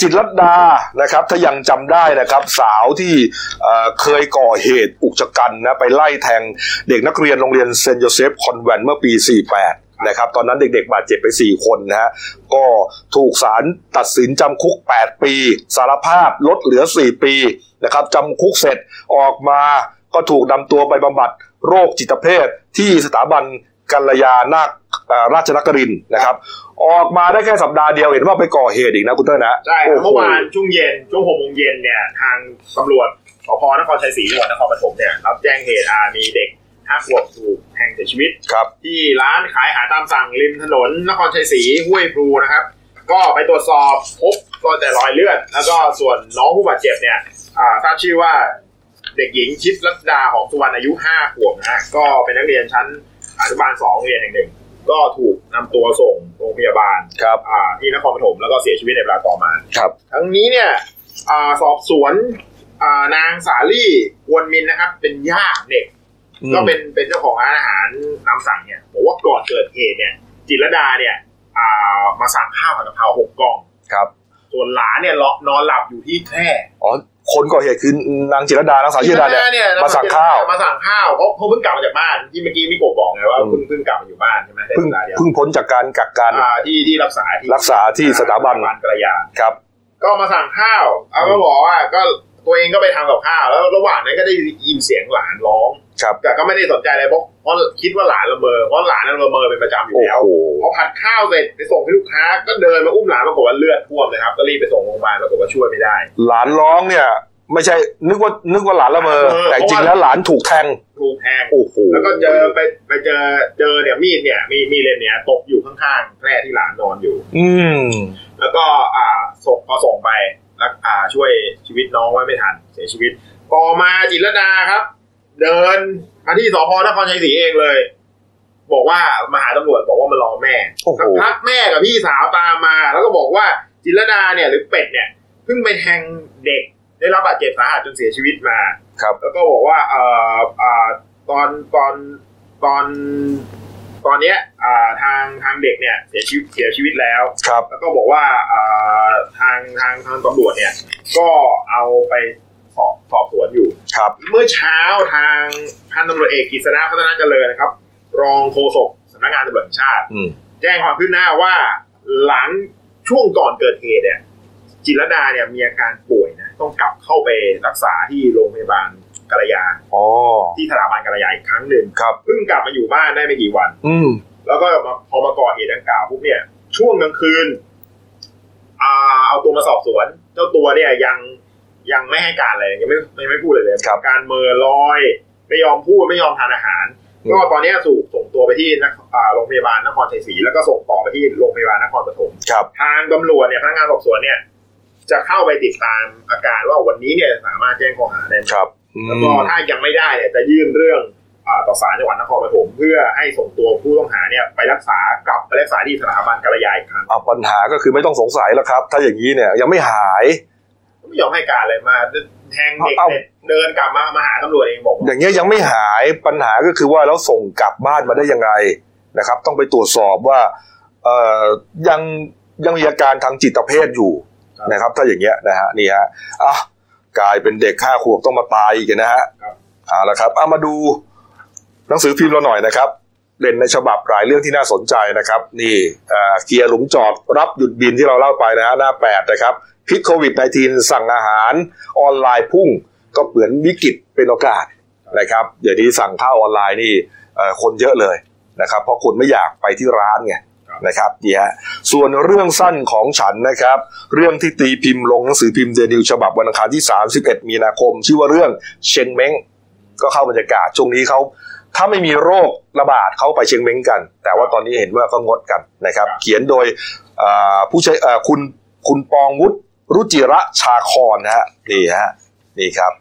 จิตรลดดานะครับ ถ้ายังจำได้นะครับ สาวที่เคยก่อเหตุอุกฉกรรจ์นะไปไล่แทงเด็กนักเรียนโรงเรียนเซนต์โยเซฟคอนเวนต์เมื่อปี 48นะครับตอนนั้นเด็กๆ บาดเจ็บไป 4 คนนะฮะก็ถูกศาลตัดสินจำคุก 8 ปี สารภาพลดเหลือ 4 ปีนะครับจำคุกเสร็จออกมาก็ถูกนำตัวไปบำบัด โรคจิตเภทที่สถาบันกัลยานาคเอ่อราชนครินทร์นะครับ ออกมาได้แค่สัปดาห์เดียวเห็นว่าไปก่อเหตุอีกนะคุณเต้ยนะใช่ครับโอ้โหเมื่อวานช่วงเย็นช่วงหกโมงเย็นเนี่ยทางตำรวจสพนครชัยศรีจังหวัดนครปฐมเนี่ยรับแจ้งเหตุอ่ามีเด็กห้าขวบถูกแทงเสียชีวิตครับที่ร้านขายอาหารตามสั่งริมถนนนครชัยศรีห้วยพลูนะครับ ก็ไปตรวจสอบพบก็แต่รอยเลือด แล้วก็ส่วนน้องผู้บาดเจ็บเนี่ยอ่าทราบชื่อว่า เด็กหญิงชิดรัตดาหอมสุวรรณอายุห้าขวบนะฮะก็เป็นนักเรียนชั้นอนุบาลสองโรงเรียนแห่งหนึ่ง ก็ถูกนำตัวส่งโรงพยาบาลครับอ่าที่นครปฐมแล้วก็เสียชีวิตในเวลาต่อมา ครับ ทั้งนี้เนี่ยอาสอบสวนอ่านางสาลี่กวนมินนะครับ เป็นย่าเด็ก อืม ก็เป็นเป็นเจ้าของร้านอาหารตามสั่งเนี่ยบอกว่าก่อนเกิดเหตุเนี่ย จิตรลดาเนี่ยอ่ามาสั่งข้าวผัดกะเพราหกกล่อง ครับ ส่วนหลานเนี่ยนอนหลับอยู่ที่แคร่อ๋อ คนก่อเหตุคือนางจิรดานางสาวจิรดาเนี่ยมาสั่งข้าวมาสั่งข้าวเขาเขาเพิ่งกลับมาจากบ้านที่เมื่อกี้มิโกะบอกไงว่าอืมเพิ่งเพิ่งกลับมาอยู่บ้านใช่ไหมได้เพิ่งสัปดาห์เดียวเพิ่งพ้นจากการกักกันอ่าที่ที่รักษาที่รักษาที่สถาบันกระยาครับ ก็มาสั่งข้าวเอาก็บอกว่าก็ตัวเองก็ไปทำกับข้าวแล้วระหว่างนั้นก็ได้ยินเสียงหลานร้องครับแต่ก็ไม่ได้สนใจอะไรเพราะเพ ราะคิดว่าหลานละเมอเพราะหลานนั้นละเมอเป็นประจำอยู่โอ้แล้วโหพอผัดข้าวเสร็จไปส่งให้ลูกค้า ก็เดินมาอุ้มหลานปรากฏว่าเลือดท่วมเลยครับ ก็รีบไปส่งโรงพยาบาลปรากฏว่าช่วยไม่ได้ หลานร้องเนี่ย ไม่ใช่นึกว่านึกว่าหลานละเมอเออแต่จริงแล้วหลานถูกแทงถูกแทงโอ้โหแล้วก็เจอไปไปเจอเจอเนี่ยมีดเนี่ยมีมีดเล่มเนี่ยตกอยู่ข้างๆแคร่ที่หลานนอนอยู่ อืมแล้วก็อ่าส่งพอส่งไปแล้วอ่าช่วยชีวิตน้องไว้ไม่ทันเสียชีวิตต่อมาจิตรลดาครับ เดิน มาที่สพนครชัยศรีเองเลย บอกว่ามาหาตำรวจบอกว่ามารอแม่โอ้โหสักพักแม่กับพี่สาวตามมา แล้วก็บอกว่าจิตรลดาเนี่ยหรือเป็ดเนี่ยเพิ่งไปแทงเด็กได้รับบาดเจ็บสาหัสจนเสียชีวิตมาครับ แล้วก็บอกว่าเอ่ออ่าตอนตอนตอนตอนเนี้ยอ่าทางทางเด็กเนี่ยเสียชีวิตเสียชีวิตแล้วครับ แล้วก็บอกว่าอ่าทางทางทางตำรวจเนี่ย ก็เอาไป สอบสอบสวนอยู่ครับ เมื่อเช้าทางพันตำรวจเอกกฤษณะพัฒนาเจริญนะครับ รองโฆษกสำนักงานตำรวจแห่งชาติอืมแจ้งความคืบหน้าว่าหลังช่วงก่อนเกิดเหตุเนี่ยจิตรลดาเนี่ยมีอาการป่วยนะต้องกลับเข้าไปรักษาที่โรงพยาบาลกาลยาอ๋อที่สถาบันกาลยาอีกครั้งหนึ่งครับเพิ่งกลับมาอยู่บ้านได้ไม่กี่วัน อืมแล้วก็มาพอมาก่อเหตุดังกล่าวปุ๊บเนี่ย ช่วงกลางคืนอ่าเอาตัวมาสอบสวน เจ้าตัวเนี่ยยัง ยังไม่ให้การอะไรยังไม่ยังไม่พูดเลยเลยครับการเมอลอย ไม่ยอมพูดไม่ยอมทานอาหารอืมก็ตอนนี้ถูกส่งตัวไปที่นคอ่าโรงพยาบาลนครชัยศรีแล้วก็ส่งต่อไปที่โรงพยาบาลนครปฐมครับทางตำรวจเนี่ยพนักงานสอบสวนเนี่ย จะเข้าไปติดตามอาการว่าวันนี้เนี่ยสามารถแจ้งข้อหาได้ไหมครับอืมแล้วก็ถ้ายังไม่ได้เนี่ยจะยื่นเรื่องอาต่อศาลจังหวัดนครปฐมเพื่อให้ส่งตัวผู้ต้องหาเนี่ยไปรักษากลับไปรักษาที่สถาบันกัลยาอีกครั้งเอาปัญหาก็คือไม่ต้องสงสัยแล้วครับ ถ้าอย่างนี้เนี่ยยังไม่หาย ไม่ยอมให้การเลยมาแทงเด็กเอาเสร็จเดินกลับมามาหาตำรวจเองบอก อย่างเงี้ยยังไม่หายปัญหาก็คือว่าแล้วส่งกลับบ้านมาได้ยังไงนะครับ ต้องไปตรวจสอบว่าเอ่อยังยังมีอาการทางจิตเภทอยู่นะครับ ถ้าอย่างเงี้ยนะฮะนี่ฮะอะกลายเป็นเด็กห้าขวบต้องมาตายอีกนะฮะเอาละครับเอามาดูหนังสือพิมพ์เราหน่อยนะครับเด่นในฉบับหลายเรื่องที่น่าสนใจนะครับ นี่เอ่อเกียร์หลุมจอดรับหยุดบินที่เราเล่าไปนะฮะหน้าแปดนะครับ พิษโควิด -19 สั่งอาหารออนไลน์พุ่งก็เหมือนวิกฤตเป็นโอกาสนะครับเดี๋ยวนี้สั่งข้าวออนไลน์นี่คนเยอะเลยนะครับ เพราะคนไม่อยากไปที่ร้านไงนะครับนี่ฮะส่วนเรื่องสั้นของฉันนะครับ เรื่องที่ตีพิมพ์ลงหนังสือพิมพ์เดนิวฉบับวันอังคารที่ 31 มีนาคม ชื่อว่าเรื่องเชงเม้งก็เข้าบรรยากาศช่วงนี้เขาถ้าไม่มีโรคระบาดเขาไปเชียงเม้งกัน แต่ว่าตอนนี้เห็นว่าก็งดกันนะครับ เขียนโดยผู้ใช้คุณคุณปองวุฒิ รุจิระชาคอนนะฮะนี่ฮะนี่ครับ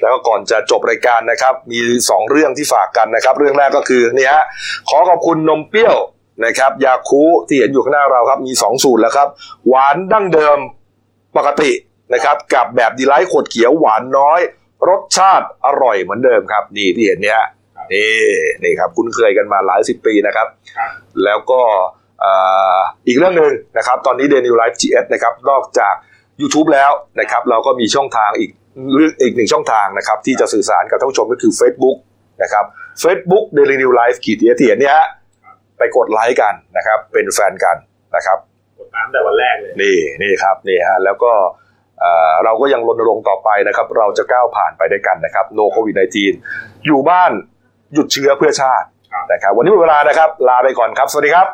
แล้วก็ก่อนจะจบรายการนะครับ มีสองเรื่องที่ฝากกันนะครับ เรื่องแรกก็คือนี่ฮะขอขอบคุณนมเปรี้ยวนะครับ ยาคูที่เห็นอยู่ข้างหน้าเราครับ มีสองสูตรแล้วครับ หวานดั้งเดิมปกตินะครับกับแบบดีไลท์ขวดเขียวหวานน้อย รสชาติอร่อยเหมือนเดิมครับ นี่ที่เห็นเนี่ยนี่นี่ครับคุ้นเคยกันมาหลายสิบปีนะครับรบแล้วก็อีกเรื่องหนึ่งนะครับ ตอนนี้ Daily Life GS นะครับ นอกจาก YouTube แล้วนะครับเราก็มีช่องทางอีกเรื่องอีกหนึ่งช่องทางนะครับที่จะสื่อสารกับท่านผู้ชมก็คือ Facebook นะครับ Facebook Daily New Life ขีดเทียเทียนเนี่ยฮะไปกดไลค์กันนะครับเป็นแฟนกันนะครับกดตามแต่วันแรกเลยนี่นี่ครับนี่ฮะแล้วก็เอ่อเราก็ยังรณรงค์ต่อไปนะครับ เราจะก้าวผ่านไปด้วยกันนะครับ no covid 19 อยู่บ้านหยุดเชื้อเพื่อชาติครับนะครับวันนี้หมดเวลานะครับ ลาไปก่อนครับ สวัสดีครับ